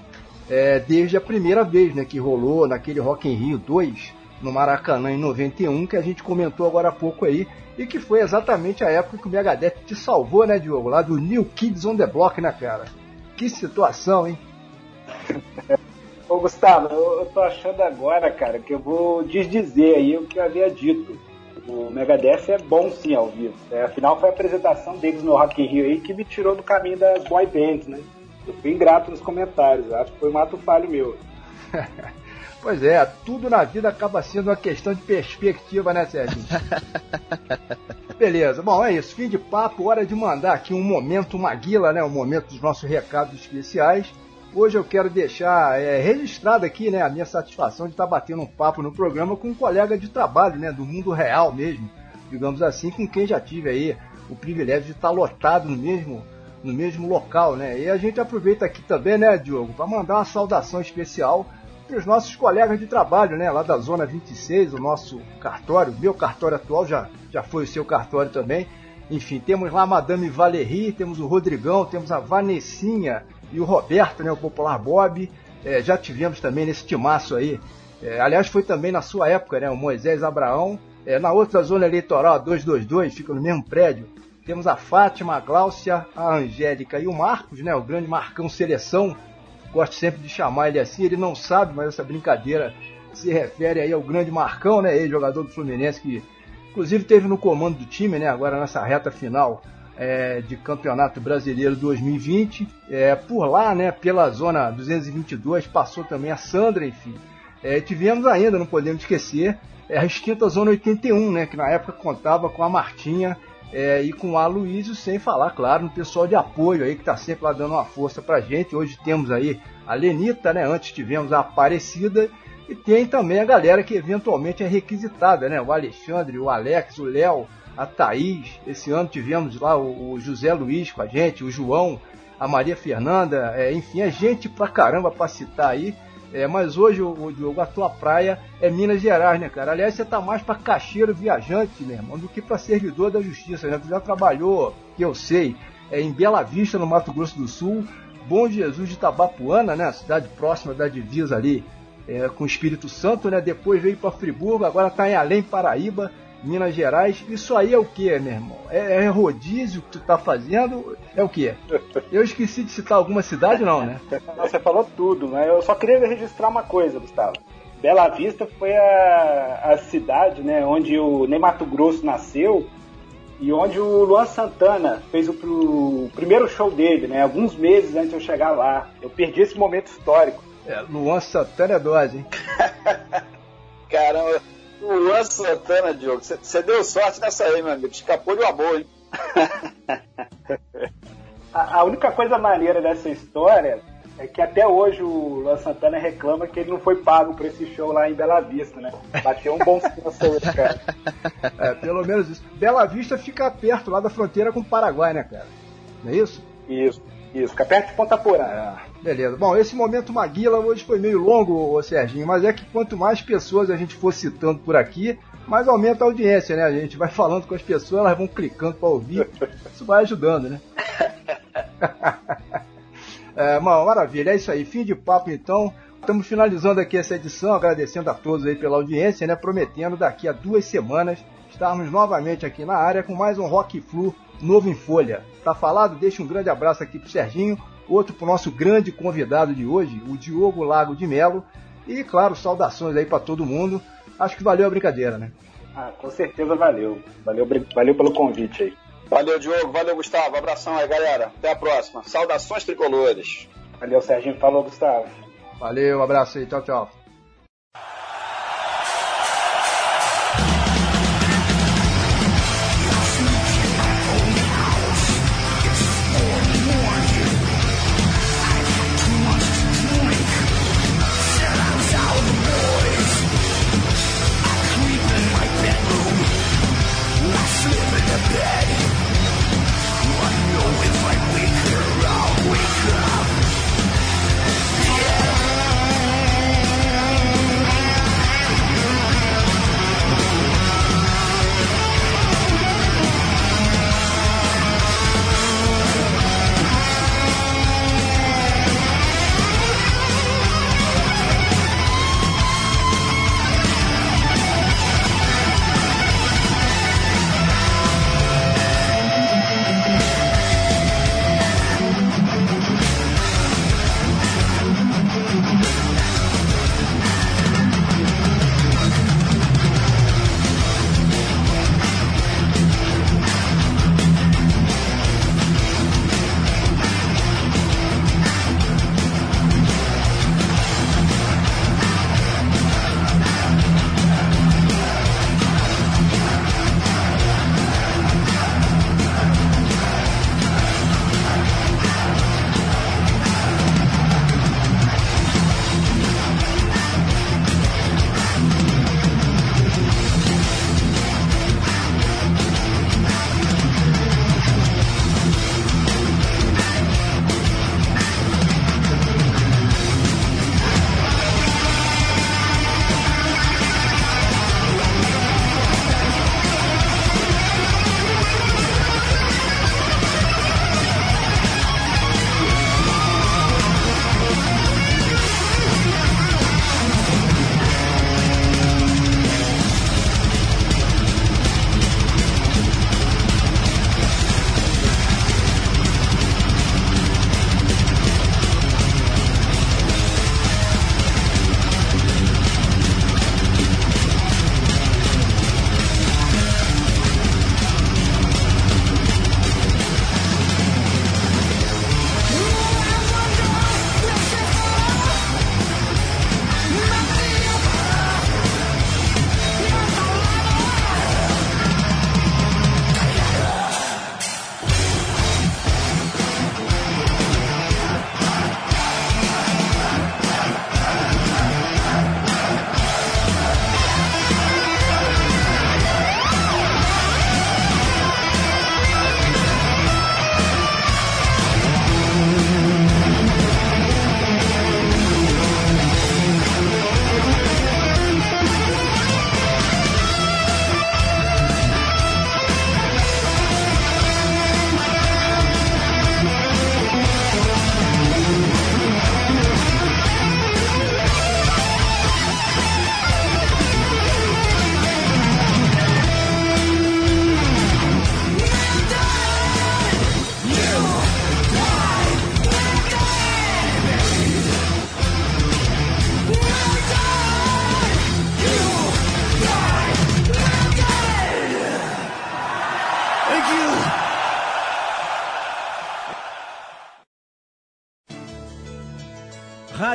é, desde a primeira vez né, que rolou naquele Rock in Rio 2, no Maracanã em 91, que a gente comentou agora há pouco aí, e que foi exatamente a época que o Megadeth te salvou, né, Diogo? Lá do New Kids on the Block, né, cara? Que situação, hein? Ô Gustavo, eu, tô achando agora, cara, que eu vou desdizer aí o que eu havia dito o Megadeth é bom sim ao vivo. É, afinal, foi a apresentação deles no Rock in Rio aí que me tirou do caminho das boy bands, né? Eu fui ingrato nos comentários, acho que foi um ato falho meu. pois é, tudo na vida acaba sendo uma questão de perspectiva, né, Sérgio? Beleza, bom, é isso. Fim de papo, hora de mandar aqui um momento Maguila, né? Um momento dos nossos recados especiais. Hoje eu quero deixar é, registrado aqui né, a minha satisfação de estar batendo um papo no programa com um colega de trabalho, né, do mundo real mesmo, digamos assim, com quem já tive aí o privilégio de estar lotado no mesmo, no mesmo local, né? E a gente aproveita aqui também, né, Diogo, para mandar uma saudação especial para os nossos colegas de trabalho, né, lá da Zona 26, o nosso cartório, meu cartório atual já, já foi o seu cartório também. Enfim, temos lá a Madame Valérie, temos o Rodrigão, temos a Vanessinha, e o Roberto, né, o popular Bob, é, já tivemos também nesse timaço aí. É, aliás, foi também na sua época, né, o Moisés Abraão. É, na outra zona eleitoral, a 222, fica no mesmo prédio. Temos a Fátima, a Gláucia, a Angélica e o Marcos, né, o grande Marcão Seleção. Gosto sempre de chamar ele assim, ele não sabe, mas essa brincadeira se refere aí ao grande Marcão, né, ex-jogador do Fluminense que inclusive teve no comando do time, né, agora nessa reta final é, de Campeonato Brasileiro 2020. É, por lá, né, pela zona 222, passou também a Sandra, enfim. É, tivemos ainda, não podemos esquecer, é, a extinta Zona 81, né, que na época contava com a Martinha é, e com a Luísio, sem falar, claro, no pessoal de apoio aí que está sempre lá dando uma força pra gente. Hoje temos aí a Lenita, né, antes tivemos a Aparecida e tem também a galera que eventualmente é requisitada, né, o Alexandre, o Alex, o Léo, a Thaís, esse ano tivemos lá o, o José Luiz com a gente, o João, a Maria Fernanda, é, enfim, a gente pra caramba pra citar aí. É, mas hoje, o, Diogo, a tua praia é Minas Gerais, né, cara? Aliás, você tá mais pra caixeiro viajante, meu irmão, do que pra servidor da justiça. Já, já trabalhou, que eu sei, é, em Bela Vista, no Mato Grosso do Sul, Bom Jesus de Tabapuana, né? Cidade próxima da divisa ali é, com o Espírito Santo, né? Depois veio para Friburgo, agora tá em Além Paraíba. Minas Gerais, isso aí é o que, meu irmão? É, é, rodízio que tu tá fazendo? É o que? Eu esqueci de citar alguma cidade, não, né? Você falou tudo, mas eu só queria registrar uma coisa, Gustavo. Bela Vista foi a, a cidade, né, onde o Ney Mato Grosso nasceu e onde o Luan Santana fez o, o, primeiro show dele, né, alguns meses antes de eu chegar lá. Eu perdi esse momento histórico. É, Luan Santana é dose, hein? Caramba. O Luan Santana, Diogo, você deu sorte nessa aí, meu amigo. Escapou de uma boa, hein? a, a, única coisa maneira dessa história é que até hoje o Luan Santana reclama que ele não foi pago por esse show lá em Bela Vista, né? Bateu um bom senso cara. É, pelo menos isso. Bela Vista fica perto lá da fronteira com o Paraguai, né, cara? Não é isso? Isso. Isso, fica perto de Ponta Porã. É, beleza. Bom, esse momento Maguila hoje foi meio longo, ô Serginho, mas é que quanto mais pessoas a gente for citando por aqui, mais aumenta a audiência, né? A gente vai falando com as pessoas, elas vão clicando para ouvir, isso vai ajudando, né? é, maravilha, é isso aí. Fim de papo então. Estamos finalizando aqui essa edição, agradecendo a todos aí pela audiência, né? Prometendo daqui a duas semanas estarmos novamente aqui na área com mais um Rock Flu novo em folha. Tá falado? Deixa um grande abraço aqui pro Serginho, outro pro nosso grande convidado de hoje, o Diogo Lago de Melo. E, claro, saudações aí para todo mundo. Acho que valeu a brincadeira, né? Ah, com certeza valeu. Valeu, valeu pelo convite aí. Valeu, Diogo. Valeu, Gustavo. Abração aí, galera. Até a próxima. Saudações tricolores. Valeu, Serginho. Falou, Gustavo. Valeu, um abraço aí. Tchau, tchau.